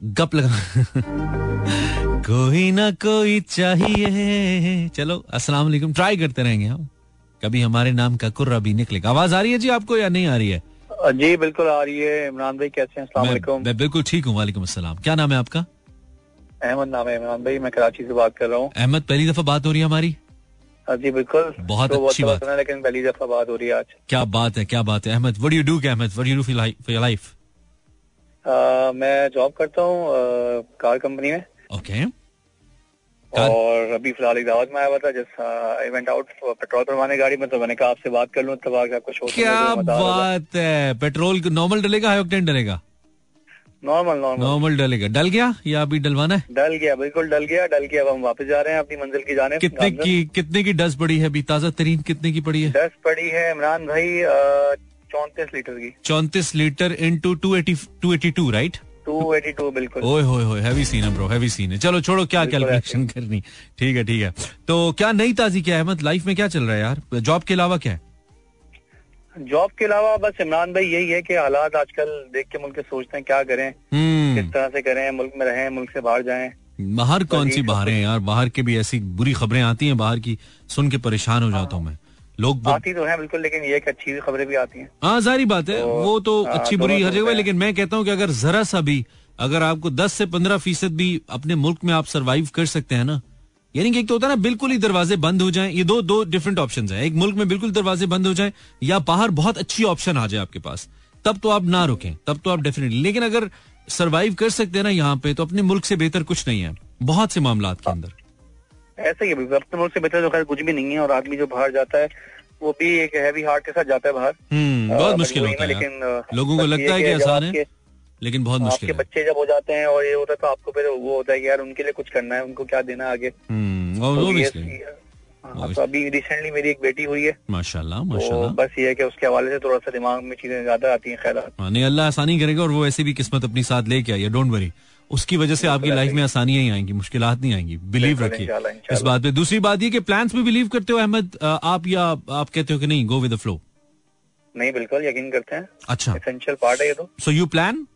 गप लगा कोई ना कोई चाहिए। चलो अस्सलाम वालेकुम ट्राई करते रहेंगे हम। कभी हमारे नाम का कुर्रा भी निकलेगा आवाज़ आ रही है जी आपको या नहीं आ रही है? जी बिल्कुल आ रही है। इमरान भाई कैसे हैं? अस्सलाम वालेकुम मैं बिल्कुल ठीक हूँ। वालेकुम अस्सलाम। क्या नाम है आपका? अहमद नाम है इमरान भाई। मैं कराची से बात कर रहा हूँ। अहमद पहली दफ़ा बात हो रही है हमारी? जी बिल्कुल। बहुत तो अच्छी बात। है लेकिन पहली दफ़ा बात हो रही है आज। क्या बात है क्या बात है। Ahmed what you do Ahmed? What you do for your life मैं जॉब करता हूँ कार कंपनी में। ओके और अभी फ़िलहाल एक दावत में आया हुआ था जिस इवेंट आउट पेट्रोल भरवाने गाड़ी में तो मैंने कहा आपसे बात कर लूँ तब आगे आपको शो क्या बात है? पेट्रोल नॉर्मल डलेगा हाई ऑक्टेन डलेगा? नॉर्मल नॉर्मल नॉर्मल डलेगा। डल गया या अभी डलवाना है? डल गया बिल्कुल डल गया। डल गया अब हम वापस जा रहे हैं अपनी मंजिल की जाने कितने की कितने की डस पड़ी है अभी? ताज़ा तरीन कितने की पड़ी है? डस पड़ी है इमरान भाई चौंतीस लीटर की। चौंतीस litre into two eighty two eighty two right 282 बिल्कुल। ओए होए होए हैवी सीन है ब्रो हैवी सीन है। चलो छोड़ो क्या कैलकुलेशन करनी? ठीक है ठीक है। तो क्या नई ताजी क्या है? मतलब लाइफ में क्या चल रहा है यार? जॉब के अलावा क्या है? जॉब के अलावा बस इमरान भाई यही है कि हालात आजकल देख के मुल्क सोचते हैं क्या करें किस तरह से करें मुल्क में रहें मुल्क से बाहर जाएँ। बाहर कौन सी बाहर है यार? बाहर के भी ऐसी बुरी खबरें आती हैं बाहर की सुन के परेशान हो जाता हूँ मैं। लोग आती तो है बिल्कुल लेकिन ये अच्छी खबरें भी आती हैं। हाँ सारी बात है। तो, वो तो अच्छी बुरी हर जगह लेकिन मैं कहता हूँ कि अगर जरा सा भी अगर आपको 10 से 15 फ़ीसद भी अपने मुल्क में आप सरवाइव कर सकते हैं ना यानी कि एक तो होता है ना बिल्कुल ही दरवाजे बंद हो जाएँ। ये दो दो डिफरेंट ऑप्शन है। एक मुल्क में बिल्कुल दरवाजे बंद हो जाए या बाहर बहुत अच्छी ऑप्शन आ जाए आपके पास तब तो आप ना रुकें तब तो आप डेफिनेटली लेकिन अगर सरवाइव कर सकते हैं ना यहाँ पे तो अपने मुल्क से बेहतर कुछ नहीं है बहुत से मामला के अंदर। ऐसा ही अपने मुल्क से बेहतर तो खैर कुछ भी नहीं है और आदमी जो बाहर जाता है वो भी एक हैवी हार्ट के साथ जाता है बाहर। बहुत मुश्किल होता है लेकिन लोगों को लगता है कि आसान है लेकिन बहुत मुश्किल आपके बच्चे जब हो जाते हैं और ये होता है तो आपको फिर वो होता है कि यार उनके लिए कुछ करना है उनको क्या देना आगे। अभी रिसेंटली मेरी एक बेटी हुई है। माशाल्लाह तो माशाल्लाह। बस ये है कि उसके हवाले से थोड़ा सा दिमाग में चीज़ें ज़्यादा आती हैं ख्याल हाँ, नहीं अल्लाह आसानी करेगा और वो ऐसे भी किस्मत अपनी साथ लेके आई है डोंट वरी उसकी वजह से आपकी लाइफ में आसानियाँ ही आएँगी मुश्किल नहीं आएँगी। बिलीव रखिए। इस बात पे। दूसरी बात ये कि प्लान्स में बिलीव करते हो अहमद आप या आप कहते हो कि नहीं गो विद द फ्लो नहीं बिल्कुल यकीन करते हैं। अच्छा। एसेंशियल पार्ट है ये तो। So you plan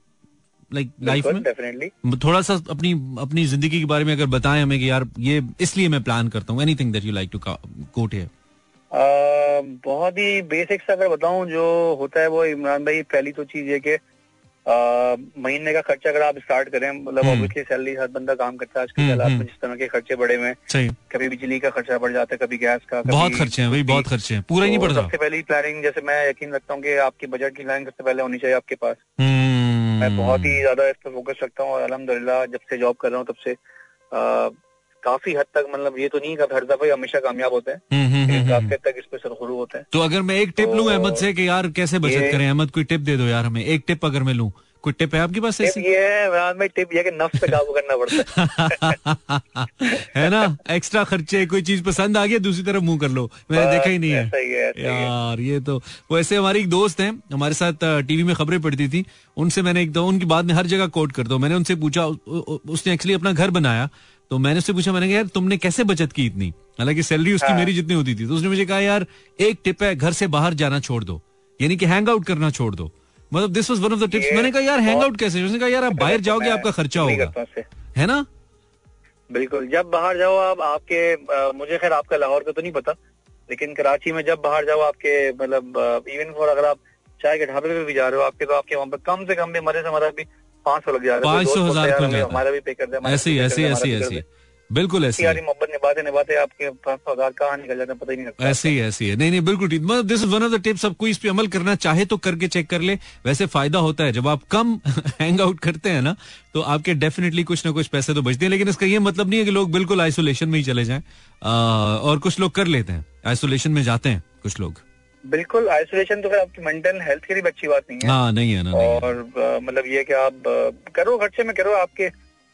like life में? डेफिनेटली थोड़ा सा अपनी अपनी ज़िंदगी के बारे में अगर बताएँ हमें कि यार ये इसलिए मैं प्लान करता हूँ anything that you like to quote here बहुत ही बेसिक्स अगर बताऊँ जो होता है वो इमरान भाई पहली तो चीज़ ये कि महीने का खर्चा अगर आप स्टार्ट करें मतलब हम्म। ऑब्वियसली सैलरी हर बंदा काम करता है आज के हम्म, हालात हम्म। में जिस तरह के खर्चे बढ़े हुए कभी बिजली का खर्चा बढ़ जाता है कभी गैस का कभी बहुत खर्चे हैं भाई बहुत खर्चे हैं पूरा ही नहीं तो पड़ता सबसे पहली प्लानिंग जैसे मैं यकीन रखता हूँ कि आपकी बजट की प्लानिंग सबसे पहले होनी चाहिए आपके पास। हम्म, मैं बहुत ही ज़्यादा इस पर फोकस रखता हूँ और अलहमदुलिल्लाह जब से जॉब कर रहा हूँ तब से काफ़ी हद तक मतलब ये तो नहीं कि हर दफ़ा हमेशा कामयाब होते हैं। हम्म, हम्म, हम्म, काफ़ी। हद तक इस पे सरखुरू होते हैं। तो अगर मैं एक टिप लूँ तो अहमद से कि यार कैसे बचत करें? अहमद कोई टिप दे दो यार हमें। एक टिप अगर मैं लूँ। कोई टिप है आपके पास ऐसी? ये है इमरान टिप ये कि नफ्स पे काबू करना पड़ता है। है ना? एक्स्ट्रा खर्चे कोई चीज़ पसंद आ गया दूसरी तरफ़ मुँह कर लो। मैंने देखा ही नहीं ही। है, ऐसा है। यार ये तो वैसे हमारी एक दोस्त हैं हमारे साथ टीवी में खबरें पड़ती थी। उनसे मैंने एक दो उनकी बात में हर जगह कोट कर दो। मैंने उनसे पूछा उसने एक्चुअली अपना घर बनाया। तो मैंने उससे पूछा मैंने कहा यार तुमने कैसे बचत की इतनी? हालाँकि सैलरी उसकी हाँ। मेरी जितनी होती थी। तो उसने मुझे कहा यार एक टिप है घर से बाहर जाना छोड़ दो। यानी कि हैंग आउट करना छोड़ दो। मतलब this was one of the tips मैंने कहा यार हैंग आउट कैसे? उसने कहा यार आप बाहर जाओगे आपका खर्चा होगा। हूँ ना? बिल्कुल। जब बाहर जाओ आप आपके अ, मुझे खैर आपका लाहौर का तो नहीं पता लेकिन कराची में जब बाहर जाओ आपके मतलब इवन फॉर अगर आप चाय के ढाबे पे भी जा रहे हो आपके तो आपके वहाँ पे कम से कम भी मरे से हमारा भी पाँच सौ लग जा रहा है 500 दोस्त हज़ार। हमारा भी पे कर दे ऐसे ही ऐसे ही ऐसे ही ऐसे ही। बिल्कुल ऐसे यार मोहब्बत निभाते निभाते आपके पाँच सौ हज़ार कहाँ निकल जाते हैं, पता ही नहीं लगता। ऐसे ही ऐसे है। नहीं नहीं बिल्कुल ठीक। मतलब this is one of the tips सबको इस पे अमल करना चाहे तो करके चेक कर ले। वैसे फ़ायदा होता है जब आप कम हैंग आउट करते हैं ना तो आपके डेफिनेटली कुछ ना कुछ पैसे तो बचते हैं। लेकिन इसका ये मतलब नहीं है कि लोग बिल्कुल आइसोलेशन में ही चले जाएँ। और कुछ लोग कर लेते हैं। आइसोलेशन में जाते हैं कुछ लोग। बिल्कुल आइसोलेशन तो फिर आपकी मेंटल हेल्थ के लिए भी अच्छी बात नहीं है। हाँ नहीं है ना और मतलब ये कि आप करो खर्चे में करो आपके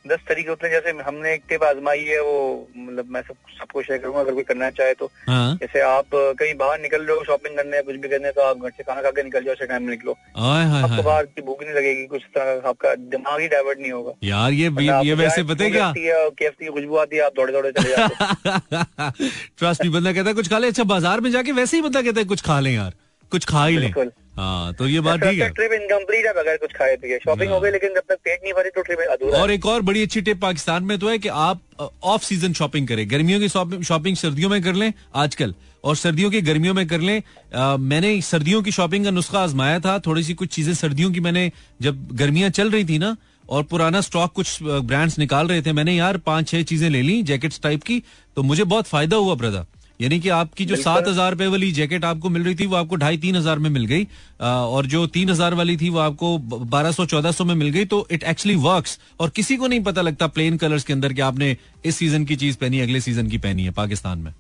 दस तरीके होते हैं। जैसे हमने एक टिप आजमाई है वो मतलब मैं सब सबको शेयर करूँगा अगर कोई करना चाहे तो। हाँ। जैसे आप कहीं बाहर निकल रहे हो शॉपिंग करने कुछ भी करने तो आप घर से खाना खा के निकल जाओ उसे टाइम निकलो। आपको बाहर की भूख नहीं लगेगी कुछ तरह का आपका दिमाग ही डाइवर्ट नहीं होगा। यार ये ये वैसे पता है क्या? केएफसी की खुशबू आती है आप दौड़े दौड़े चले जाते ट्रस्ट भी बंदा कहता है कुछ खा ले अच्छा बाज़ार में जाके वैसे ही बंदा कहता है कुछ खा ले यार कुछ खा ही लें। बिल्कुल। हाँ तो ये बात ठीक है। ट्रिप इनकम्प्लीट है बगैर कुछ खाए पिए। शॉपिंग हो। गई लेकिन जब तक पेट नहीं भरे तो ट्रिप अधूरा और एक और बड़ी अच्छी टिप पाकिस्तान में तो है कि आप ऑफ़ सीज़न शॉपिंग करें। गर्मियों की शॉपिंग शॉपिंग सर्दियों में कर लें आजकल। और सर्दियों की गर्मियों में कर लें अ, मैंने सर्दियों की शॉपिंग का नुस्खा आजमाया था। थोड़ी सी कुछ चीज़ें सर्दियों की मैंने जब गर्मियाँ चल रही थी ना और पुराना स्टॉक कुछ ब्रांड्स निकाल रहे थे मैंने यार पाँच छह चीज़ें ले ली जैकेट्स टाइप की तो मुझे बहुत फ़ायदा हुआ ब्रदर यानी कि आपकी जो सात हज़ार रुपए वाली जैकेट आपको मिल रही थी वो आपको ढाई तीन हज़ार में मिल गई। और जो तीन हज़ार वाली थी वो आपको बारह सौ चौदह सौ में मिल गई। तो इट एक्चुअली वर्क और किसी को नहीं पता लगता प्लेन कलर्स के अंदर कि आपने इस सीज़न की चीज़ पहनी अगले सीज़न की पहनी है पाकिस्तान में।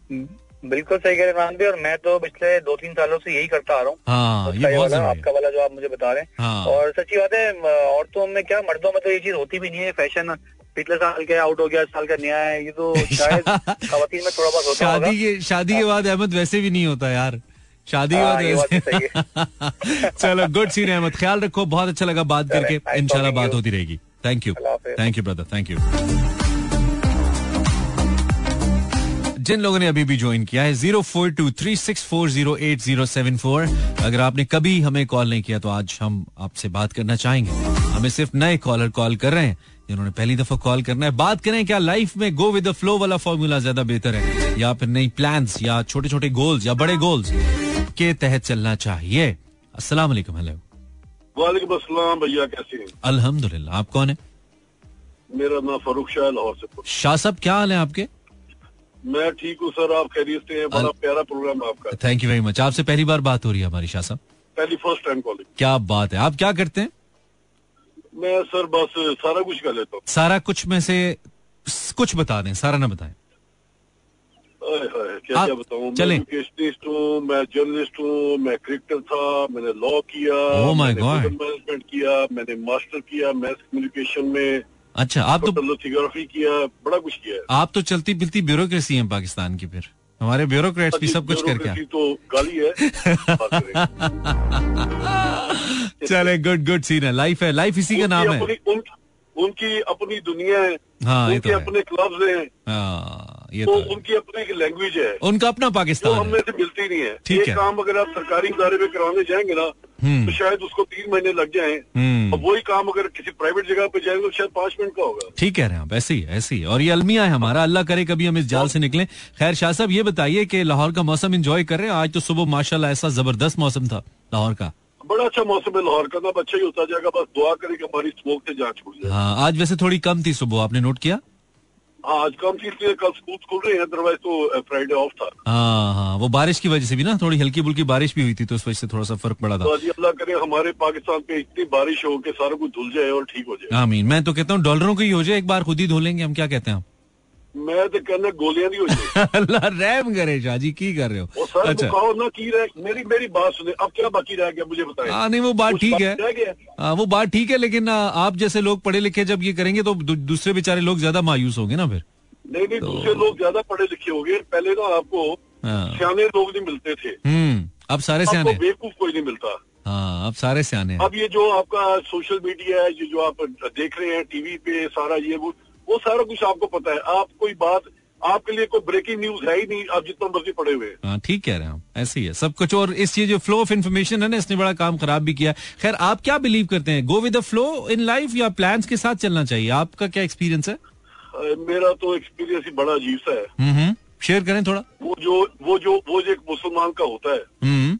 बिल्कुल सही कह रहे हैं और मैं तो पिछले दो तीन सालों से यही करता आ रहा हूँ। हाँ ये बहुत वाला, आपका वाला जो आप मुझे बता रहे हैं। हाँ। और सच्ची बात है औरतों में क्या मर्दों में तो ये चीज़ होती भी नहीं है फ़ैशन पिछले साल के आउट हो गया साल का नया है ये तो शायद में थोड़ा बहुत होता शादी के शादी के बाद अहमद वैसे भी नहीं होता यार। शादी के हाँ, बाद तो चलो गुड सीन अहमद। ख्याल रखो बहुत अच्छा लगा बात करके। इनशाला बात होती रहेगी। Thank you thank you brother thank you जिन लोगों ने अभी भी ज्वाइन किया है zero four two three six four zero eight zero seven four अगर आपने कभी हमें कॉल नहीं किया तो आज हम आपसे बात करना चाहेंगे। हमें सिर्फ़ नए कॉलर कॉल कर रहे हैं। जिन्होंने पहली दफ़ा कॉल करना है। बात करें क्या लाइफ में गो विद द फ्लो वाला फॉर्मूला ज़्यादा बेहतर है या फिर नई प्लान या छोटे छोटे गोल्स या बड़े गोल्स के तहत चलना चाहिए। अस्सलाम वालेकुम हेलो वालेकुम अस्सलाम भैया कैसे हैं? अल्हम्दुलिल्लाह आप कौन है? मेरा नाम फारूक शाह लाहौर से शाह साहब क्या हाल है आपके? मैं ठीक हूँ सर आप खैरियत से हैं? बड़ा प्यारा प्रोग्राम आपका। थैंक यू वेरी मच आपसे पहली बार बात हो रही है हमारी शाह साहब। पहली फ़र्स्ट टाइम कॉलिंग क्या बात है। आप क्या करते हैं? मैं सर बस सारा कुछ कर लेता हूँ। सारा कुछ में से कुछ बता दें सारा ना बताएँ। क्या क्या बताऊँ? मैं चलें। एजुकेशनिस्ट हूँ मैं जर्नलिस्ट हूँ मैं क्रिकेटर था मैंने लॉ किया Oh मैंने मैनेजमेंट किया मैंने मास्टर किया मैथ कम्युनिकेशन में अच्छा आप तो किया बड़ा कुछ किया है। आप तो चलती फिरती ब्यूरोक्रेसी हैं पाकिस्तान की फिर। हमारे ब्यूरोक्रेट्स भी सब कुछ करके तो गाली है। चले गुड गुड सीन है। लाइफ है लाइफ इसी का नाम है। उनकी अपनी दुनिया है। हाँ, उनके तो अपने क्लब्स हैं। हाँ, ये तो तो उनकी अपनी लैंग्वेज है। उनका अपना पाकिस्तान हमें से मिलती नहीं है। ठीक है। काम अगर आप सरकारी इदारे में कराने जाएँगे ना हम्म। तो शायद उसको तीन महीने लग जाए। हम्म। और वही काम अगर किसी प्राइवेट जगह पे जाएँगे तो शायद पाँच मिनट का होगा। ठीक कह रहे हैं आप ऐसे ही ऐसे ही और ये अलमिया है हमारा। अल्लाह करे कभी हम इस जाल से निकले। खैर शाह साहब ये बताइए कि लाहौर का मौसम इंजॉय कर रहे हैं? आज तो सुबह माशाल्लाह ऐसा ज़बरदस्त मौसम था लाहौर का। बड़ा अच्छा मौसम है लाहौर का ना अच्छा ही होता जाएगा बस दुआ करें कि हमारी स्मोक से जाँच हो जाए। हाँ आज वैसे थोड़ी कम थी सुबह आपने नोट किया? हाँ आज कम थी इसलिए कल स्कूल खुल रहे हैं अदरवाइज़ तो फ्राइडे ऑफ़ था। हाँ हाँ वो बारिश की वजह से भी ना थोड़ी हल्की बुल्की बारिश भी हुई थी तो उस वजह से थोड़ा सा फ़र्क पड़ा तो था अजी अल्लाह करे हमारे पाकिस्तान पे इतनी बारिश हो कि सारा कुछ धुल जाए और ठीक हो जाए। आमीन। मैं तो कहता हूँ डॉलरों की ही हो जाए एक बार खुद ही धो लेंगे हम क्या कहते हैं आप? मैं तो कहना गोलियाँ नहीं हो जाए अल्लाह रहम करे जी रहे हो? सर अच्छा। मुकाओ ना की रह मेरी मेरी बात सुने। अब क्या बाकी रह गया मुझे बताएँ। हाँ नहीं वो बात कुछ ठीक बाकी है। हाँ, वो बात ठीक है लेकिन आ, आप जैसे लोग पढ़े लिखे जब ये करेंगे तो दूसरे बेचारे लोग ज़्यादा मायूस होंगे ना फिर। नहीं नहीं तो- दूसरे लोग ज़्यादा पढ़े लिखे हो गए पहले ना आपको हाँ। सियाने लोग नहीं मिलते थे। हम्म अब सारे सियाने। बेवकूफ़ कोई नहीं मिलता। हाँ अब सारे सियाने अब ये जो आपका सोशल मीडिया है ये जो आप देख रहे हैं टीवी पे सारा ये वो वो सारा कुछ आपको पता है। आप कोई बात आपके लिए कोई ब्रेकिंग न्यूज़ है ही नहीं आप जितना मर्ज़ी पड़े हुए हैं। हाँ ठीक कह रहे हैं आप। ऐसे ही है। सब कुछ। और इस ये जो फ्लो ऑफ़ इन्फॉर्मेशन है ना इसने बड़ा काम खराब भी किया। खैर आप क्या बिलीव करते हैं? Go with the flow in life या प्लान के साथ चलना चाहिए? आपका क्या एक्सपीरियंस है? मेरा तो एक्सपीरियंस ही बड़ा अजीब सा है। हम्म शेयर करें थोड़ा। वो जो वो जो वो जो एक मुसलमान का होता है हम्म।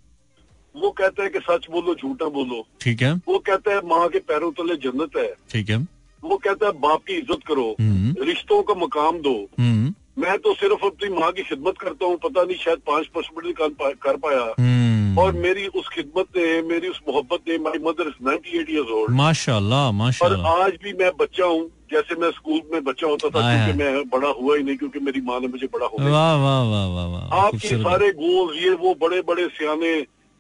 वो कहता है कि सच बोलो झूठा बोलो। ठीक है। वो कहता है माँ के पैरों तले जन्नत है। ठीक है। वो कहता है बाप की इज़्ज़त करो हम्म। रिश्तों का मकाम दो। हम्म। मैं तो सिर्फ़ अपनी माँ की खिदमत करता हूँ पता नहीं शायद पाँच परसेंट भी कर कर पाया। हम्म। और मेरी उस खिदमत ने मेरी उस मोहब्बत ने my mother is ninety eight years old माशाल्लाह। और माशाल्लाह आज भी मैं बच्चा हूँ जैसे मैं स्कूल में बच्चा होता था क्योंकि मैं बड़ा हुआ ही नहीं क्योंकि मेरी माँ ने मुझे बड़ा हुआ वाह वाह वाह वाह वाह आपके सारे गोल ये वो बड़े बड़े सियाने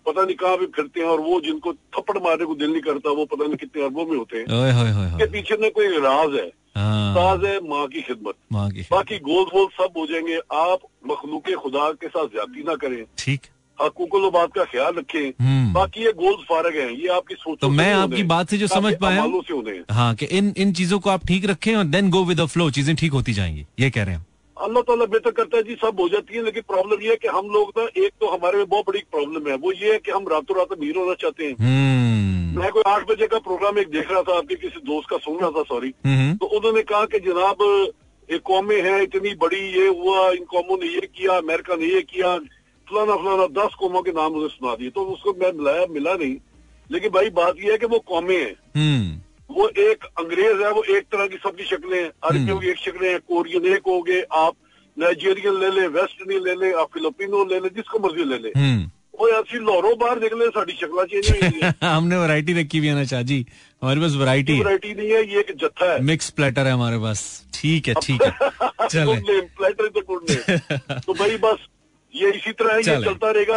पता नहीं कहाँ भी फिरते हैं और वो जिनको थप्पड़ मारने को दिल नहीं करता वो पता नहीं कितने अरबों में होते हैं। उसके पीछे में कोई राज है। हाँ। राज है माँ की खिदमत। माँ की बाकी गोल वोल सब हो जाएँगे। आप मखलूक खुदा के साथ ज़्यादा ना करें। ठीक। हकूकुल बात का ख्याल रखें। हम्म। बाकी ये गोल्स फारग हैं। ये आपकी सोच तो मैं आपकी बात से जो समझ पाया हूं- से होने। हाँ कि इन इन चीज़ों को आप ठीक रखें और then go with the flow चीज़ें ठीक होती जाएँगी। ये कह रहे हैं। अल्लाह ताला बेहतर करता है जी सब हो जाती है लेकिन प्रॉब्लम ये है कि हम लोग ना एक तो हमारे में बहुत बड़ी प्रॉब्लम है। वो ये है कि हम रातों रात अमीर होना चाहते हैं। हम्म। मैं कोई आठ बजे का प्रोग्राम एक देख रहा था आपके किसी दोस्त का सुन रहा था सॉरी हम्म। तो उन्होंने कहा कि जनाब ये कौमें हैं इतनी बड़ी ये हुआ इन कौमों ने ये किया अमेरिका ने ये किया फलाना फलाना दस कौमों के नाम उन्हें सुना दिए। तो उसको मैं मिलाया मिला नहीं। लेकिन भाई बात यह है कि वो कौमें हैं। हम्म। वो एक अंग्रेज़ है वो एक तरह की सबकी शक्लें हैं। अरबियों की एक शक्लें हैं। कोरियन एक हो गए आप नाइजीरियन ले लें वेस्ट इंडीज ले लें आप फिलिपिनो ले लें जिसको मर्ज़ी ले लें। हम्म। वो ऐसी लाहौरों बाहर निकले साड़ी शक्ला चेंज हो गई है। हमने वैरायटी रखी हुई है ना शाह जी। हमारे पास वैरायटी वैरायटी नहीं है ये एक जत्था है। मिक्स प्लेटर है हमारे पास। ठीक है ठीक है। चले। प्लेटर तो भाई बस ये इसी तरह है ये चलता रहेगा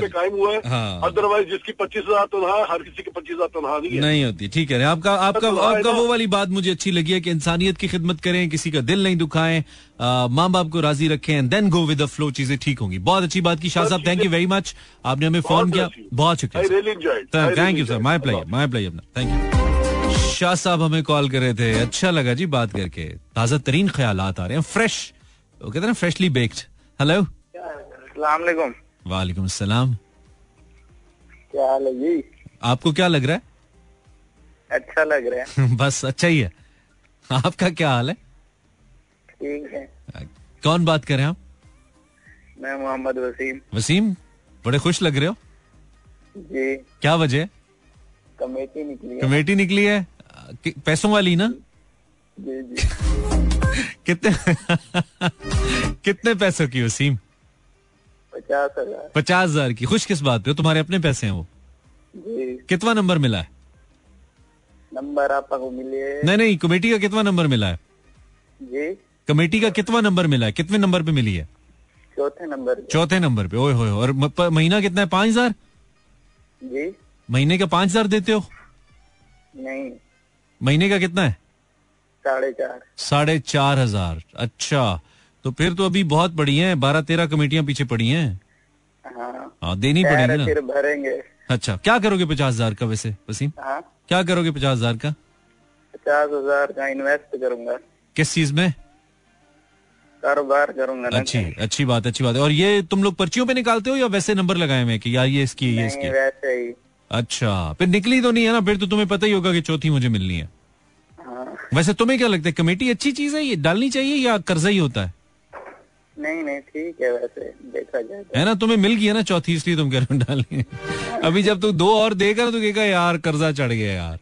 पे कायम हुआ है। हाँ। अदरवाइज़ जिसकी पच्चीस हज़ार तनहा हर किसी की पच्चीस हज़ार तनहा नहीं है। नहीं होती ठीक है। आपका आपका तो आपका वो वाली बात मुझे अच्छी लगी है कि इंसानियत की खिदमत करें किसी का दिल नहीं दुखाएँ माँ बाप को राज़ी रखें then go with the flow चीज़ें ठीक होंगी। बहुत अच्छी बात की शाह साहब थैंक यू वेरी मच आपने हमें फ़ोन किया। बहुत शुक्रिया thank you sir. My play my play अपना। थैंक यू शाह साहब हमें कॉल कर रहे थे। अच्छा लगा जी बात करके। ताज़ा तरीन ख्याल आ रहे हैं। फ्रेश वो कहते हैं ना फ्रेशली बेक्ड हेलो सलामकुम वालेकुम। अस्सलाम क्या हाल है जी? आपको क्या लग रहा है? अच्छा लग रहा है। है बस अच्छा ही है। आपका क्या हाल है? ठीक है। कौन बात कर रहे हैं आप? मैं मोहम्मद वसीम। वसीम बड़े खुश लग रहे हो? जी। क्या वजह कमेटी निकली है। कमेटी निकली है? पैसों वाली ना? जी जी। कितने कितने पैसों की वसीम? पचास हज़ार। पचास हज़ार की। खुश किस बात पे हो तुम्हारे अपने पैसे हैं वो। जी। कितवा नंबर मिला है? नंबर आपको मिले। नहीं नहीं कमेटी का कितवा नंबर मिला है? जी। कमेटी का कितवा नंबर मिला है? कितने नंबर पे मिली है? चौथे नंबर पे। चौथे नंबर पे। ओए होए और महीना कितना है? पाँच हज़ार? जी। महीने का पाँच हज़ार देते हो? नहीं। महीने का कितना है? साढ़े चार। साढ़े चार हज़ार। अच्छा। तो फिर तो अभी बहुत पड़ी हैं बारह तेरह कमेटियाँ पीछे पड़ी हैं। हाँ। हाँ देनी पड़ेगी ना। फिर भरेंगे। अच्छा क्या करोगे पचास हज़ार का वैसे वसीम? हाँ। क्या करोगे पचास हज़ार का? पचास हज़ार का इन्वेस्ट करूँगा। किस चीज़ में? कारोबार करूँगा अच्छी अच्छी बात अच्छी बात। है और ये तुम लोग पर्चियों पे निकालते हो या वैसे नंबर लगाए हुए कि यार ये इसकी ये इसकी? वैसे ही। अच्छा फिर निकली तो नहीं है ना फिर तो तुम्हें पता ही होगा कि चौथी मुझे मिलनी है। हाँ। वैसे तुम्हें क्या लगता है कमेटी अच्छी चीज़ है ये डालनी चाहिए या कर्जा ही होता है? नहीं नहीं ठीक है वैसे देखा जाए तो। है ना तुम्हें मिल गया ना चौथी इसलिए तुम रहे हो। अभी जब तू दो और देगा ना तो कहेगा यार कर्जा चढ़ गया यार।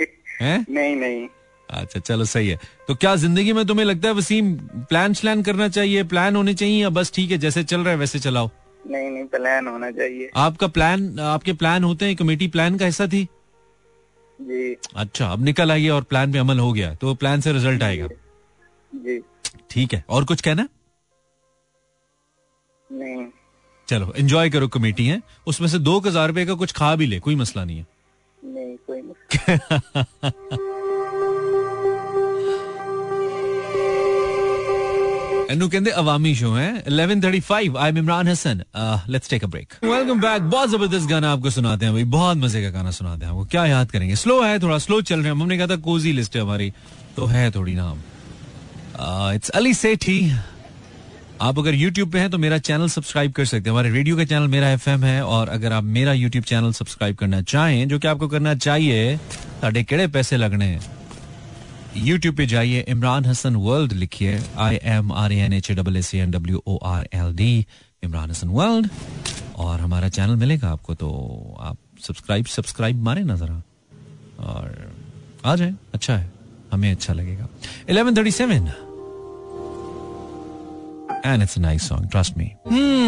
है? नहीं नहीं। अच्छा चलो सही है। तो क्या ज़िंदगी में तुम्हें लगता है वसीम प्लान श्लान करना चाहिए प्लान होने चाहिए या बस ठीक है जैसे चल रहा है वैसे चलाओ? नहीं नहीं प्लान होना चाहिए। आपका प्लान आपके प्लान होते हैं कमेटी प्लान का हिस्सा थी? जी। अच्छा अब निकल आइए और प्लान पे अमल हो गया तो प्लान से रिज़ल्ट आएगा। जी। ठीक है और कुछ कहना नहीं। चलो एंजॉय करो कमेटी है। उसमें से दो हज़ार रुपए का कुछ खा भी ले कोई मसला नहीं है। नहीं कोई मसला एनु कहते अवामी शो है। 11:35 I am Imran Hasan let's take a break welcome back बहुत ज़बरदस्त गाना आपको सुनाते हैं भाई। बहुत मज़े का गाना सुनाते हैं आपको। क्या याद करेंगे? स्लो है थोड़ा स्लो चल रहे हैं। हमने कहा था कोजी लिस्ट है हमारी। तो है थोड़ी नाम इट्स अली सेठी आप अगर YouTube पे हैं तो मेरा चैनल सब्सक्राइब कर सकते हैं। हमारे रेडियो का चैनल मेरा FM है और अगर आप मेरा YouTube चैनल सब्सक्राइब करना चाहें, जो कि आपको करना चाहिए, साढ़े केड़े पैसे लगने यूट्यूब पे जाइए, इमरान हसन वर्ल्ड लिखिए I M R N H double S N W O R L D Imran Hasan world और हमारा चैनल मिलेगा आपको तो आप सब्सक्राइब सब्सक्राइब मारे ना जरा। और आ जाए अच्छा है, हमें अच्छा लगेगा। 1137 and it's nice song trust me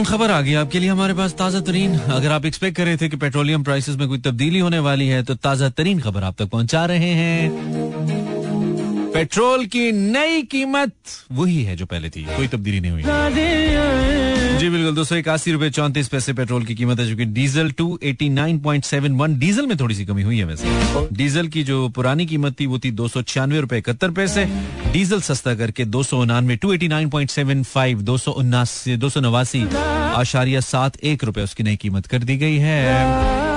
खबर आ गई आपके लिए हमारे पास ताज़ा तरीन। अगर आप एक्सपेक्ट कर रहे थे कि पेट्रोलियम प्राइसेस में कोई तब्दीली होने वाली है तो ताज़ा तरीन खबर आप तक पहुँचा रहे हैं। पेट्रोल की नई कीमत वही है जो पहले थी। कोई तब्दीली नहीं हुई। जी, बिल्कुल, दो सौ इक्यासी रुपए चौंतीस पैसे पेट्रोल की कीमत है, जो कि diesel two eighty nine point seven one. Diesel में थोड़ी सी कमी हुई है वैसे। डीजल की जो पुरानी कीमत थी, वो थी दो सौ छियानवे रुपए इकहत्तर पैसे। डीजल सस्ता करके दो सौ उनानवे, two eighty nine point seven five, दो सौ उन्नासी, दो सौ नवासी, आशारिया सात एक रुपए उसकी नई कीमत कर दी गई है।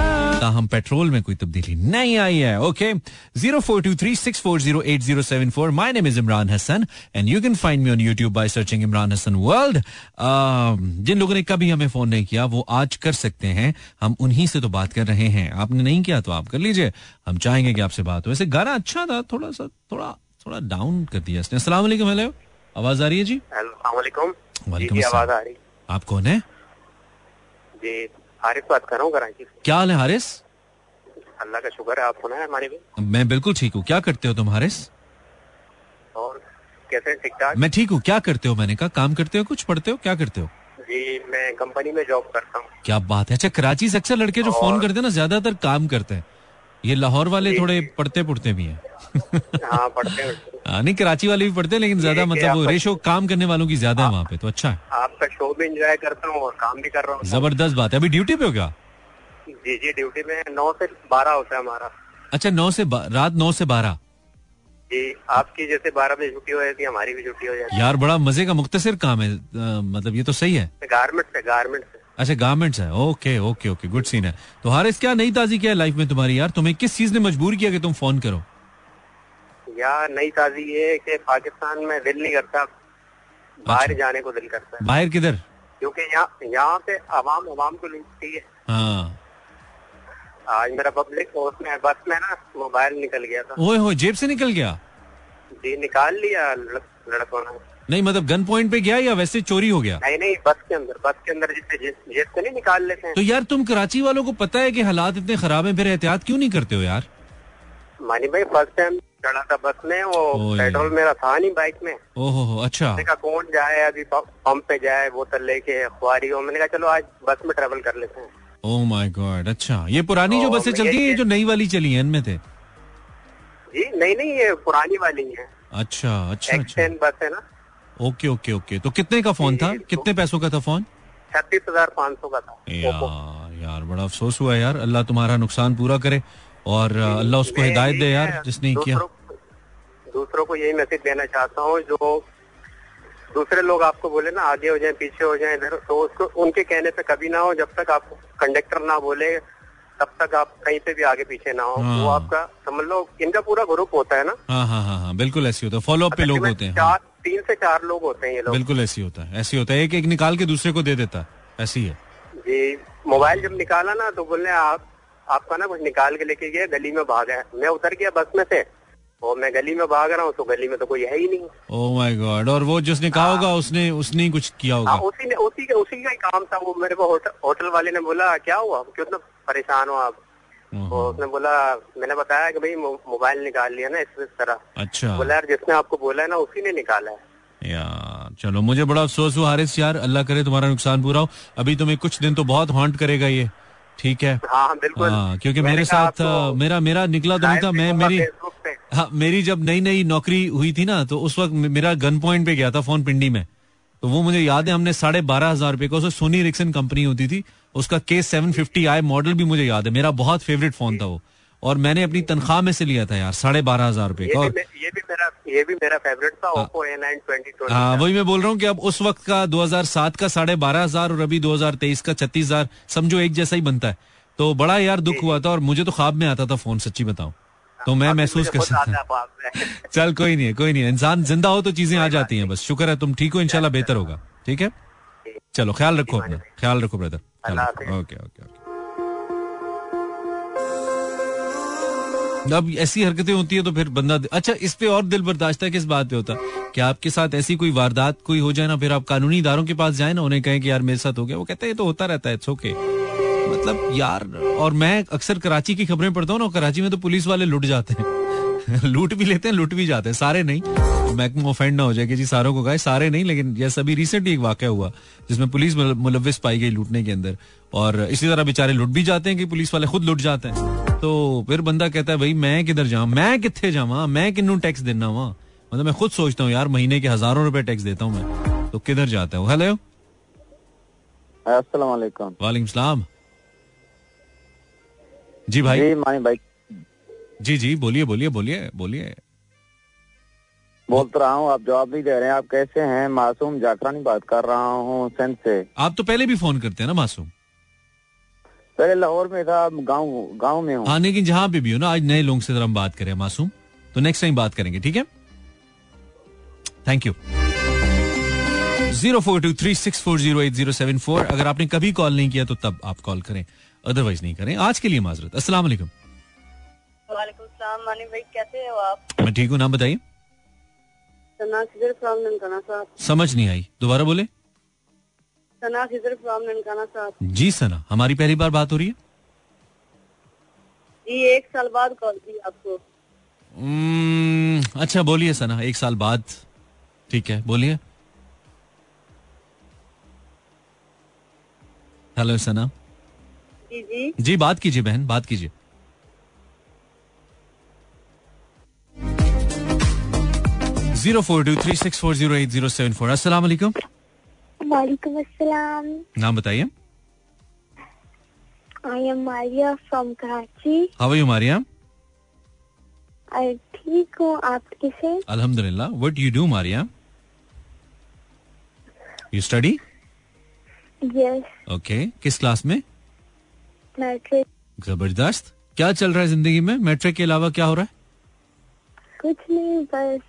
ताहम पेट्रोल में कोई तब्दीली नहीं आई है. Okay zero four two three six four zero eight zero seven four. My name is Imran Hasan and you can find me on YouTube by searching Imran Hasan world जिन लोगों ने कभी हमें फ़ोन नहीं किया वो आज कर सकते हैं। हम उन्हीं से तो बात कर रहे हैं। आपने नहीं किया तो आप कर लीजिए। हम चाहेंगे कि आपसे बात हो। वैसे गाना अच्छा था थोड़ा सा थोड़ा थोड़ा डाउन कर दिया इसने। असला हेलो आवाज़ आ रही है जी? वालेकुम। वालेकुम आवाज़ आ रही। आप कौन है? जी हारिस बात कर रहा हूँ कराची से। क्या हाल है हारिस? अल्लाह का शुक्र है आप सुना है हमारे भी? मैं बिल्कुल ठीक हूँ। क्या करते हो तुम हारिस? और कैसे ठीक ठाक मैं ठीक हूँ। क्या करते हो मैंने कहा? काम करते हो कुछ? पढ़ते हो? क्या करते हो? जी मैं कंपनी में जॉब करता हूँ। क्या बात है। अच्छा कराची से अक्सर लड़के जो फ़ोन करते हैं ना ज़्यादातर काम करते हैं। ये लाहौर वाले थोड़े पढ़ते पुढ़ते भी हैं। हाँ पढ़ते हैं नहीं कराची वाले भी पढ़ते हैं लेकिन ज़्यादा मतलब वो रेशो काम करने वालों की ज़्यादा है वहाँ पे तो अच्छा है। आपका शो भी एंजॉय करता हूँ और काम भी कर रहा हूँ। ज़बरदस्त बात है। अभी ड्यूटी पे हो क्या? जी जी ड्यूटी में नौ से बारह होता है हमारा। अच्छा नौ से रात नौ से बारह? जी आपकी जैसे बारह बजे छुट्टी हो जाती है हमारी भी छुट्टी हो जाती है। यार बड़ा मज़े का मुख्तसर काम है मतलब ये तो सही है है। गारमेंट से गारमेंट से। अच्छा गारमेंट्स है। Okay okay okay good scene है। तो हारिस क्या नई ताजी क्या है लाइफ में तुम्हारी यार? तुम्हें किस चीज़ ने मजबूर किया कि तुम फ़ोन करो? या नई ताजी ये है कि पाकिस्तान में दिल नहीं करता। बाहर जाने को दिल करता है। बाहर किधर? क्योंकि यहाँ यहाँ पे आवाम आवाम को लूटती है। हाँ। आज मेरा पब्लिक उसमें बस में ना मोबाइल निकल गया था। ओए हो जेब से निकल गया? जी निकाल लिया लड़कों ने। नहीं मतलब गन पॉइंट पे गया या वैसे चोरी हो गया? नहीं नहीं बस के अंदर बस के अंदर जिससे जेब से नहीं निकाल लेते हैं। तो यार तुम कराची वालों को पता है कि हालात इतने खराब हैं फिर एहतियात क्यों नहीं करते हो यार? मानी भाई फ़र्स्ट टाइम चढ़ा था बस में वो पेट्रोल मेरा था नहीं बाइक में। ओहो अच्छा। मैंने कहा कौन जाए अभी पंप पे जाए बोतल लेके खुआरी हो। मैंने कहा चलो आज बस में ट्रेवल कर लेते हैं। ओ माय गॉड अच्छा। ये पुरानी जो तो बसें चलती हैं जो नई वाली चली हैं इनमें थे? जी नहीं नहीं ये पुरानी वाली है। अच्छा अच्छा अच्छा। बस है ना? Okay okay okay. तो कितने का फ़ोन था? कितने पैसों का था फ़ोन? छत्तीस हज़ार पाँच सौ का था। यार यार बड़ा अफसोस हुआ यार। अल्लाह तुम्हारा नुकसान पूरा करे और अल्लाह उसको हिदायत दे यार जिसने किया। दूसरों को- दूसरों को यही मैसेज देना चाहता हूँ जो दूसरे लोग आपको बोले ना आगे हो जाए पीछे हो जाए इधर तो उसको उनके कहने पे कभी ना हो जब तक आप कंडक्टर ना बोले तब तक आप कहीं पे भी आगे पीछे ना हो। हाँ। वो आपका समझ लो इनका पूरा ग्रुप होता है ना। हाँ हाँ हाँ हाँ बिल्कुल ऐसी होता है। फॉलो अप पे लोग होते हैं। चार तीन से चार लोग होते हैं ये लोग। बिल्कुल ऐसी होता है ऐसी होता है। एक एक निकाल के दूसरे को दे देता ऐसी है जी मोबाइल जब निकाला ना तो बोले आप आपका ना कुछ निकाल के लेके गया गली में भागा है मैं उतर गया बस में से। और मैं गली में भाग रहा हूँ तो गली में तो कोई है ही नहीं। ओ माय गॉड और वो जिसने कहा होगा उसने उसने ही कुछ किया हाँ होगा। उसी ने उसी का उसी का ही काम था। वो मेरे को होटल होटल वाले ने बोला क्या हुआ? क्यों इतना परेशान हो आप? तो उसने बोला मैंने बताया कि भाई मोबाइल निकाल लिया ना इस तरह। अच्छा। बोला यार जिसने आपको बोला है ना उसी ने निकाला है। यार चलो मुझे बड़ा अफसोस हुआ हारिस यार अल्लाह करे तुम्हारा नुकसान पूरा हो। अभी तुम्हें कुछ दिन तो बहुत हॉन्ट करेगा ये ठीक है? हाँ हाँ, बिल्कुल। हाँ क्योंकि मेरे साथ अ, मेरा मेरा निकला तो नहीं था मैं मेरी हाँ मेरी जब नई नई नौकरी हुई थी ना तो उस वक्त मेरा गन पॉइंट पे गया था फ़ोन पिंडी में। तो वो मुझे याद है हमने साढ़े बारह हज़ार रुपए का सोनी रिक्सन कंपनी होती थी उसका K seven fifty I model भी मुझे याद है। मेरा बहुत फेवरेट फ़ोन था वो। और मैंने अपनी तनख्वाह में से लिया था यार साढ़े बारह हज़ार रुपए का। और ये भी मेरा ये भी मेरा फेवरेट था ओप्पो ए नाइन ट्वेंटी हाँ वही मैं बोल रहा हूँ कि अब उस वक्त का 2007 का साढ़े बारह हज़ार और अभी 2023 का छत्तीस हज़ार समझो एक जैसा ही बनता है। तो बड़ा यार दुख हुआ था और मुझे तो ख्वाब में आता था फ़ोन सच्ची बताऊँ। तो मैं महसूस कर सकता हूँ चल कोई नहीं है कोई नहीं है। इंसान ज़िंदा हो तो चीज़ें आ जाती हैं बस। शुक्र है तुम ठीक हो इनशाला बेहतर होगा। ठीक है? चलो ख्याल रखो अपना ख्याल रखो ब्रदर ओके ओके ओके अब ऐसी हरकतें होती है तो फिर बंदा अच्छा इस पे और दिल बर्दाश्त है किस बात पे होता? कि आपके साथ ऐसी कोई वारदात कोई हो जाए ना फिर आप कानूनी इदारों के पास जाए ना उन्हें कहें कि यार मेरे साथ हो गया। वो कहते हैं तो होता रहता है इट्स ओके मतलब यार और मैं अक्सर कराची की खबरें पढ़ता हूँ ना कराची में तो पुलिस वाले लुट जाते हैं। लूट भी लेते हैं लुट भी जाते हैं। सारे नहीं। मैं ऑफेंड ना हो जाए कि जी सारों को कहे सारे नहीं लेकिन जैसा अभी रिसेंटली एक वाक्य हुआ जिसमें पुलिस मुलविस पाई गई लूटने के अंदर। और इसी तरह बेचारे लुट भी जाते हैं कि पुलिस वाले खुद लुट जाते हैं। तो फिर बंदा कहता है भाई मैं किधर जाऊँ? मैं कितने जावा मैं किन्नू टैक्स देना वहाँ मतलब मैं खुद सोचता हूँ यार महीने के हज़ारों रुपए टैक्स देता हूँ मैं। तो किधर जाता हूँ हेलो अस्सलाम वालेकुम। वालेकुम सलाम। जी भाई। जी मानी भाई जी जी बोलिए बोलिए बोलिए बोलिए। बोल तो रहा हूँ आप जवाब नहीं दे रहे हैं। आप कैसे हैं? मासूम जाकरानी बात कर रहा हूँ सिंध से। आप तो पहले भी फ़ोन करते हैं ना मासूम? पहले लाहौर में था गाँव गाँव में हूँ। हाँ लेकिन जहाँ पे भी हो ना आज नए लोगों से जरा हम बात करें मासूम। तो नेक्स्ट टाइम बात करेंगे ठीक है? Thank you zero four two three six four zero eight zero seven four अगर आपने कभी कॉल नहीं किया तो तब आप कॉल करें। अदरवाइज़ नहीं करें। आज के लिए माजरत अस्सलाम वालेकुम वालेकुम मानी भाई कैसे हो आप? मैं ठीक हूँ नाम बताइए। समझ नहीं आई। दोबारा बोले। सना खिजर फ्रॉम ननकाना साहब। जी सना हमारी पहली बार बात हो रही है? जी एक साल बाद कॉल की आपको। Hmm, अच्छा बोलिए सना एक साल बाद। ठीक है बोलिए। हेलो सना। जी जी। जी बात कीजिए बहन बात कीजिए। Zero four two three six four zero eight zero seven four अस्सलाम वालेकुम वालेकुम अस्सलाम नाम बताइए I am Maria from Karachi how are you Maria I ठीक हूँ आप कैसे अल्हम्दुलिल्लाह what you do Maria you study yes okay किस क्लास में मैट्रिक ज़बरदस्त क्या चल रहा है ज़िंदगी में मैट्रिक के अलावा क्या हो रहा है कुछ नहीं बस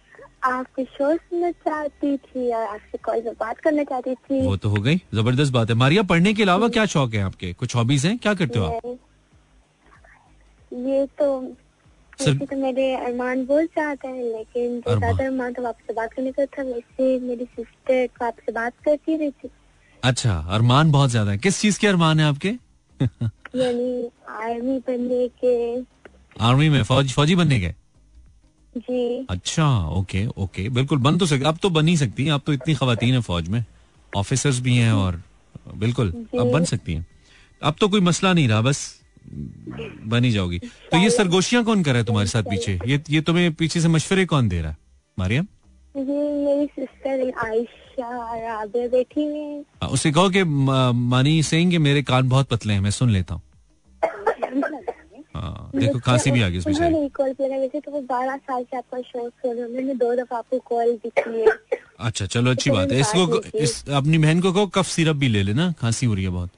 आपके शो सुनना चाहती थी और आपसे कॉल पे बात करना चाहती थी। वो तो हो गई। ज़बरदस्त बात है। मारिया पढ़ने के अलावा क्या शौक है आपके? कुछ हॉबीज हैं? क्या करते हो आप? ये तो सर- तो मेरे अरमान बहुत ज़्यादा है लेकिन जो अरमान। अरमान तो आपसे बात करने का था वैसे मेरी सिस्टर तो आपसे बात करती रही थी। अच्छा अरमान बहुत ज़्यादा है। किस चीज़ के अरमान है आपके? यानी आर्मी बनने के आर्मी में? फौज फौजी बनने के? जी। अच्छा ओके ओके। बिल्कुल बन तो सकते अब तो बन ही सकती हैं। अब तो इतनी खातन है फौज में। ऑफिसर्स भी हैं और बिल्कुल अब बन सकती हैं। अब तो कोई मसला नहीं रहा बस बन ही जाओगी। तो ये सरगोशियाँ कौन कर रहा है तुम्हारे साथ पीछे? ये ये तुम्हें पीछे से मशवरे कौन दे रहा है? मारियम? मेरी सिस्टर आयशा बैठी हुई है। हाँ, कहो कि मानी सेंगे मेरे कान बहुत पतले हैं मैं सुन लेता हूँ। हाँ, देखो खांसी भी आ गई उस बेचारी कॉल किया वैसे तो वो बारह साल से आपका शो सुन रहे मैंने दो दफ़ा आपको कॉल भी की है अच्छा चलो अच्छी बात है। इसको। इस अपनी बहन को कहो कफ सिरप भी ले लेना खांसी हो रही है बहुत।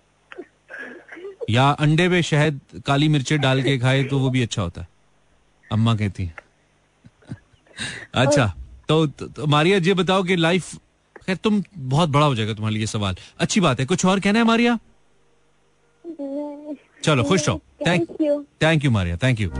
या अंडे पे शहद काली मिर्चें डाल के खाए तो वो भी अच्छा होता है। अम्मा कहती है। अच्छा तो, तो, तो मारिया ये बताओ कि लाइफ खैर तुम बहुत बड़ा हो जाएगा तुम्हारे लिए सवाल। अच्छी बात है। कुछ और कहना है मारिया? चलो खुश रहो। Thank you. Thank you Maria thank you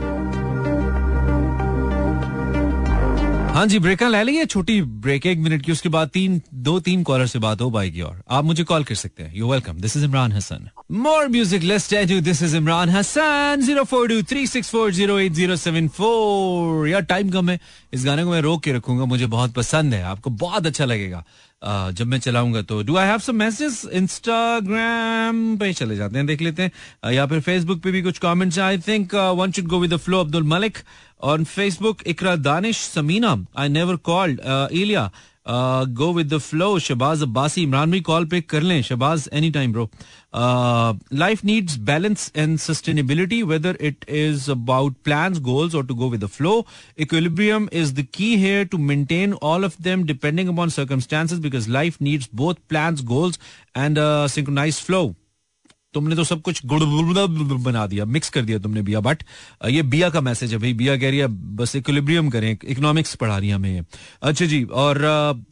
हाँ जी ब्रेक ले लेंगे छोटी ब्रेक एक मिनट की उसके बाद तीन दो तीन कॉलर से बात हो पाएगी और। आप मुझे कॉल कर सकते हैं। You welcome this is Imran Hasan more music let's tell you this is Imran Hasan zero four two three six four zero eight zero seven four यार टाइम कम है। इस गाने को मैं रोक के रखूँगा मुझे बहुत पसंद है आपको बहुत अच्छा लगेगा। जब मैं चलाऊँगा तो do I have some message Instagram पे चले जाते हैं, देख लेते हैं। या फिर फेसबुक पे भी कुछ comments I think one should go with the flow Abdul Malik on Facebook Iqra Danish Samina. I never called Iliya go with the flow Shahbaz Abbasi Imran भी कॉल पे कर लें Shahbaz any time bro life needs balance and sustainability whether it is about plans goals और to go with the flow equilibrium is the key here to maintain all of them depending upon circumstances because life needs both plans goals and a synchronized flow तुमने तो सब कुछ गुड़ बना दिया mix कर दिया तुमने बिया बट ये बिया का मैसेज है भाई। बिया कह रही है, बस इक्विलिब्रियम करें इकोनॉमिक्स पढ़ा रही हमें। अच्छा जी, और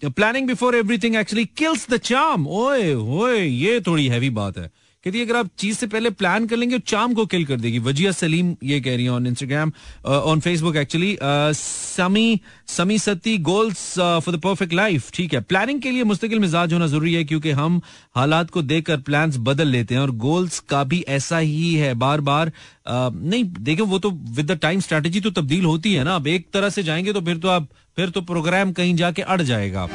planning before everything actually kills the charm ओए ओए ये थोड़ी हैवी बात है। कहती है, अगर आप चीज़ से पहले प्लान कर लेंगे, चाम को किल कर देगी. वजिया सलीम ये कह रही है on Instagram on Facebook actually Sami Sami Sati goals for the perfect life ठीक है। प्लानिंग के लिए मुस्तकिल मिजाज होना ज़रूरी है क्योंकि हम हालात को देखकर प्लान्स बदल लेते हैं और गोल्स का भी ऐसा ही है। बार बार नहीं, देखो, वो तो विद द टाइम स्ट्रेटेजी तो तब्दील होती है ना। अब एक तरह से जाएँगे तो फिर तो आप, फिर तो प्रोग्राम कहीं जाके अड़ जाएगा।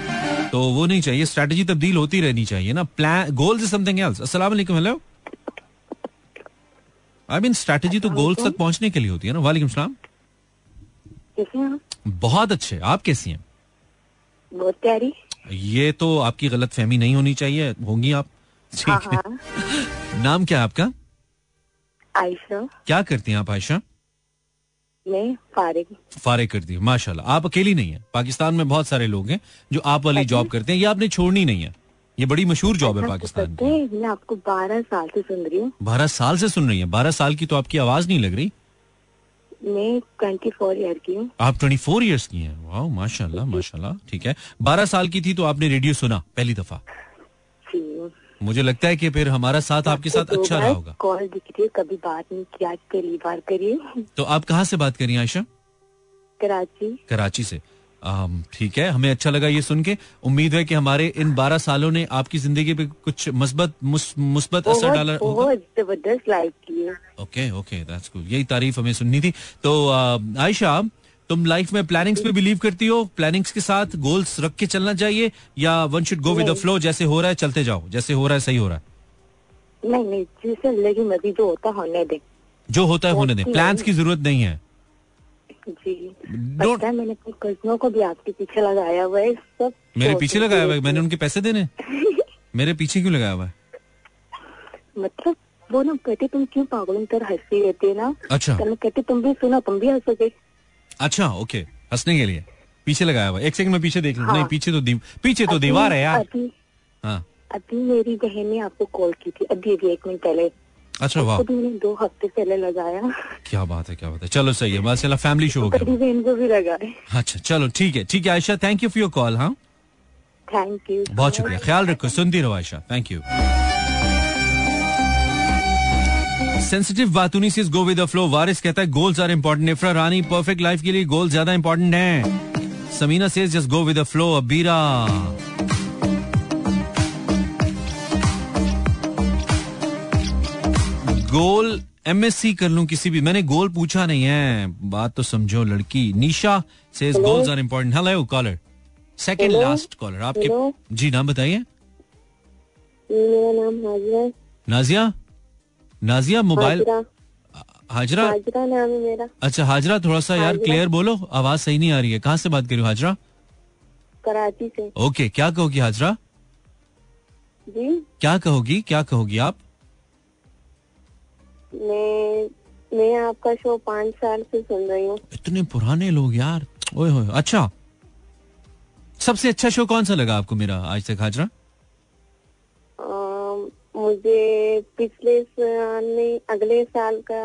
तो वो नहीं चाहिए स्ट्रेटेजी तब्दील होती रहनी चाहिए ना। Plan goals is something else अस्सलाम वालेकुम हेलो आई मीन स्ट्रेटेजी तो गोल्स तक पहुँचने के लिए होती है ना। वालेकुम सलाम। हैं? बहुत अच्छे। आप कैसी हैं? बहुत प्यारी। ये तो आपकी गलत फहमी नहीं होनी चाहिए। होंगी आप। हाँ। ठीक है हाँ। नाम क्या है आपका? आयशा। क्या करती हैं आप आयशा? फारिग। फारे करती है माशाल्लाह। आप अकेली नहीं है। पाकिस्तान में बहुत सारे लोग हैं जो आप वाली जॉब करते हैं। ये आपने छोड़नी नहीं है। ये बड़ी मशहूर जॉब है पाकिस्तान की। मैं आपको बारह साल से सुन रही हूँ। बारह साल से सुन रही है? बारह साल की तो आपकी आवाज़ नहीं लग रही? मैं ट्वेंटी फोर ईयर की हूँ। आप ट्वेंटी फोर ईयर्स की हैं? वाह माशाल्लाह माशाल्लाह। ठीक है। बारह साल की थी तो आपने रेडियो सुना पहली दफ़ा। मुझे लगता है कि फिर हमारा साथ आपके साथ दो अच्छा रहा होगा। कॉल दिख रही है कभी बात नहीं किया पहली बार करिए तो आप कहाँ से बात करिए आयशा? कराची। कराची से। ठीक है हमें अच्छा लगा ये सुन के। उम्मीद है कि हमारे इन बारह सालों ने आपकी ज़िंदगी पे कुछ मुस्बत मुस्बत असर डाला बहुत ज़बरदस्त लाइफ की ओके ओके दैट्स कूल यही तारीफ़ हमें सुननी थी। तो आयशा तुम लाइफ में प्लानिंग्स पे बिलीव करती हो? प्लानिंग्स के साथ गोल्स रख के चलना चाहिए? या one should go with flow जैसे हो रहा है चलते जाओ? जैसे हो रहा है सही हो रहा है? नहीं नहीं मर्ज़ी जो होता होने दे। जो होता है होने दें. प्लान्स की ज़रूरत नहीं है। जी। पता है मैंने अपने कजनों को भी आपके पीछे लगाया हुआ है सब मेरे पीछे लगाया हुआ है? मैंने उनके पैसे देने? मेरे पीछे क्यों लगाया हुआ है? मतलब वो ना कहते तुम क्यों पागल तरह हंसती रहती है ना? अच्छा। कहती तुम भी सुनो तुम भी हंसोगे। अच्छा ओके हंसने के लिए। पीछे लगाया हुआ एक सेकंड में पीछे देख लूँ। हाँ। नहीं पीछे तो दीव, पीछे तो दीवार है यार। अभी हाँ। अभी मेरी बहन ने आपको कॉल की थी। अभी अभी एक मिनट पहले। अच्छा वाह। तो मैंने दो हफ़्ते पहले लगाया। क्या बात है क्या बात है। चलो सही है। माशाल्लाह फैमिली शो हो गया। बहन को भी अच्छा चलो ठीक है। ठीक है Ayesha thank you for your call हाँ? थैंक यू बहुत शुक्रिया। ख्याल रखो सुनती रहो Ayesha. Thank you sensitive बातूनी go with the flow Waris कहता है goals are important Ifra Rani perfect life के लिए गोल ज़्यादा इंपॉर्टेंट हैं। Samina says just go with the flow Abeera. Goal MSc कर लूँ किसी भी। मैंने गोल पूछा नहीं है। बात तो समझो लड़की। Nisha says goals are important hello caller second last caller आपके Hello? जी नाम बताइए। मेरा नाम हाजरा नाजिया? नाजिया मोबाइल हाजरा। हाजरा? नाम है मेरा। अच्छा हाजरा थोड़ा सा यार क्लियर बोलो आवाज़ सही नहीं आ रही है। कहाँ से बात कर रही हो हाजरा? कराची से। ओके क्या कहोगी हाजरा? जी। क्या कहोगी क्या कहोगी आप? मैं मैं आपका शो पाँच साल से सुन रही हूँ। इतने पुराने लोग यार। ओए होए अच्छा। सबसे अच्छा शो कौन सा लगा आपको मेरा आज तक हाजरा? मुझे पिछले साल नहीं अगले साल का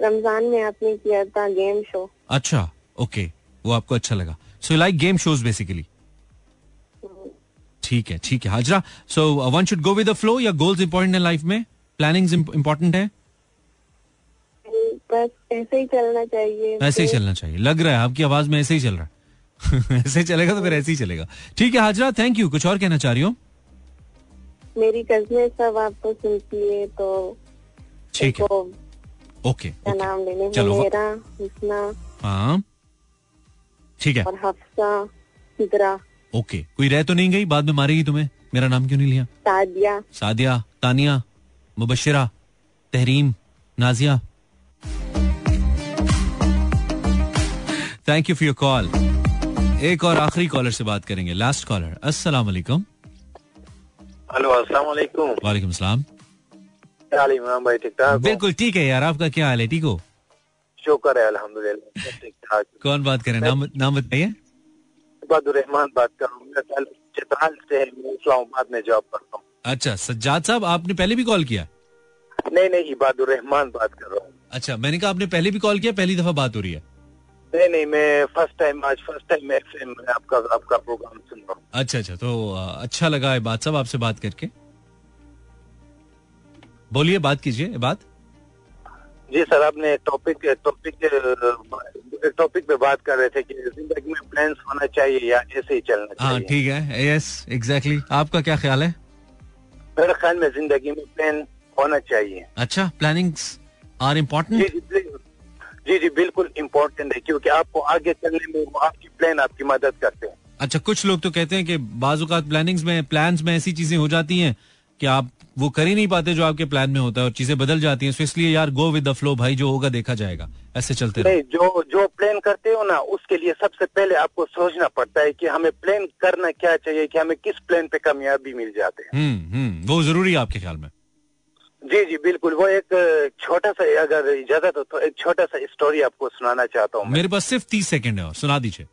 रमज़ान में आपने किया था गेम शो। अच्छा ओके वो आपको अच्छा लगा। So like game shows basically ठीक है ठीक है। Hajra so one should go with the flow या गोल्स इंपॉर्टेंट है लाइफ में? प्लानिंग इंपॉर्टेंट है? बस ऐसे ही चलना चाहिए। ऐसे ही चलना चाहिए। लग रहा है आपकी आवाज़ में ऐसे ही चल रहा है। ऐसे चलेगा तो फिर ऐसे ही चलेगा। ठीक है हाजरा थैंक यू कुछ और कहना चाह रही हो? मेरी कजने सब आपको सुनती है तो ठीक है। ओके नाम लेने चलो। मेरा हुसना हाँ। ठीक है। और हफ्सा सिदरा। ओके कोई रह तो नहीं गई? बाद में मारेगी तुम्हें। मेरा नाम क्यों नहीं लिया? Sadia. Sadia Tania Mubashira Tehreem Nazia. Thank you for your call एक और आखिरी कॉलर से बात करेंगे। लास्ट कॉलर अस्सलाम वालेकुम। हेलो अस्सलाम वालेकुम। वालेकुम सलाम हाल इमरान भाई ठीक ठाक बिल्कुल ठीक है यार आपका क्या हाल है ठीक हो? शुक्र है अल्हम्दुलिल्लाह ठीक ठाक। कौन बात करें नाम नाम बताइए। इबादुर रहमान बात कर रहा हूँ। चित्राल से इस्लामाबाद में जॉब करता हूँ। अच्छा सज्जाद साहब आपने पहले भी कॉल किया? नहीं नहीं इबादुर रहमान बात कर रहा हूँ। अच्छा मैंने कहा आपने पहले भी कॉल किया पहली दफ़ा बात हो रही है। नहीं नहीं मैं फ़र्स्ट टाइम आज फ़र्स्ट टाइम एफएम आपका आपका प्रोग्राम सुन रहा हूँ। अच्छा अच्छा तो अच्छा लगा है बात साहब आपसे बात करके। बोलिए बात कीजिए बात। जी सर आपने टॉपिक टॉपिक टॉपिक पे बात कर रहे थे कि ज़िंदगी में प्लान्स होना चाहिए या ऐसे ही चलना हाँ चाहिए ठीक है यस एग्जैक्टली exactly. आपका क्या ख्याल है? मेरे ख्याल में ज़िंदगी में प्लान होना चाहिए। अच्छा प्लानिंग्स आर इम्पोर्टेंट जी जी बिल्कुल इम्पोर्टेंट है क्योंकि आपको आगे चलने में आपकी प्लान आपकी मदद करते हैं। अच्छा कुछ लोग तो कहते हैं कि बाजुकात प्लानिंग्स में प्लान्स में ऐसी चीज़ें हो जाती हैं कि आप वो कर ही नहीं पाते जो आपके प्लान में होता है और चीज़ें बदल जाती हैं। तो इसलिए यार गो विद द फ्लो भाई जो होगा देखा जाएगा। ऐसे चलते नहीं जो जो प्लान करते हो ना उसके लिए सबसे पहले आपको सोचना पड़ता है कि हमें प्लान करना क्या चाहिए कि हमें किस प्लान पे कामयाबी मिल जाते हैं। हम्म हम्म वो ज़रूरी है आपके ख्याल में। जी जी, बिल्कुल। वो एक छोटा सा, अगर इजाज़त हो तो एक छोटा सा स्टोरी आपको सुनाना चाहता हूँ मेरे पास सिर्फ़ तीस सेकंड है और सुना दीजिए।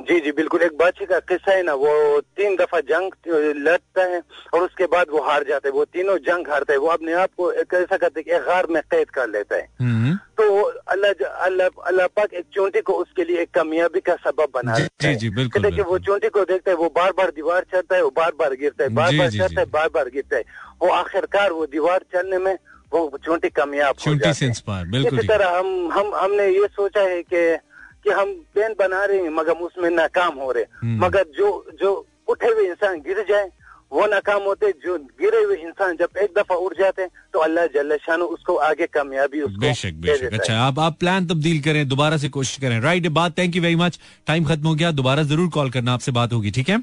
जी जी बिल्कुल। एक बच्चे का किस्सा है ना वो तीन दफ़ा जंग लड़ता है और उसके बाद वो हार जाता है। वो तीनों जंग हारता है। वो अपने आप को ऐसा करते है कि एक गार में कैद कर लेता है। हम्म। तो अल्लाह अल्लाह अल्लाह पाक एक चोंटी को उसके लिए एक कामयाबी का सबब बना जी है। जी बिल्कुल कि वो चोंटी को देखता है वो बार बार दीवार चढ़ता है वो बार बार गिरता है बार बार चढ़ता है बार बार गिरता है। वो आखिरकार वो दीवार चढ़ने में वो चोंटी कामयाब हो जाती है। इसी तरह हम हम हमने ये सोचा है कि कि हम प्लान बना रहे हैं मगर उसमें नाकाम हो रहे हम्म। मगर जो जो उठे हुए इंसान गिर जाए वो नाकाम होते जो गिरे हुए इंसान जब एक दफ़ा उठ जाते हैं तो अल्लाह जल्लाशान शानु उसको आगे कामयाबी उसको बेशक बेशक। अच्छा आप आप प्लान तब्दील करें दोबारा से कोशिश करें। राइट बात thank you very much time खत्म हो गया दोबारा ज़रूर कॉल करना आपसे बात होगी ठीक है?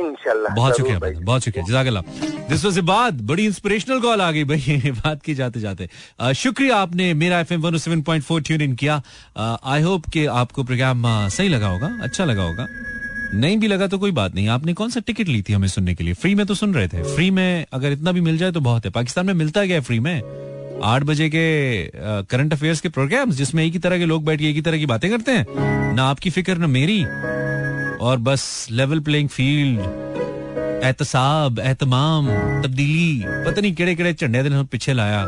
इंशाल्लाह बहुत शुक्रिया भाई। बहुत शुक्रिया जजाकल्ला दिस वाज बात बड़ी इंस्पिरेशनल कॉल आ गई भाई बात की जाते जाते। शुक्रिया आपने मेरा एफएम 107.4 ट्यून इन किया। आई होप कि आपको प्रोग्राम सही लगा होगा अच्छा लगा होगा। नहीं भी लगा तो कोई बात नहीं आपने कौन सा टिकट ली थी हमें सुनने के लिए? फ्री में तो सुन रहे थे। फ्री में अगर इतना भी मिल जाए तो बहुत है। पाकिस्तान में मिलता क्या है फ्री में? आठ बजे के करंट अफेयर्स के प्रोग्राम्स जिसमें एक ही तरह के लोग बैठ के एक ही तरह की बातें करते हैं। ना आपकी फ़िक्र ना मेरी। और बस लेवल प्लेइंग फ़ील्ड एहतसाब, एहतमाम, तब्दीली, पता नहीं केड़े केड़े झंडे दिन पीछे लाया।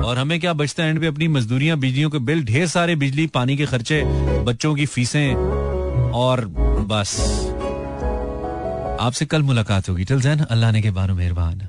और हमें क्या बचता है एंड पे अपनी मजदूरियाँ, बिजलियों के बिल, ढेर सारे बिजली, पानी के खर्चे, बच्चों की फीसें, और बस। आपसे कल मुलाकात होगी। टिल जैन अल्लाह ने के बारो मेहरबान।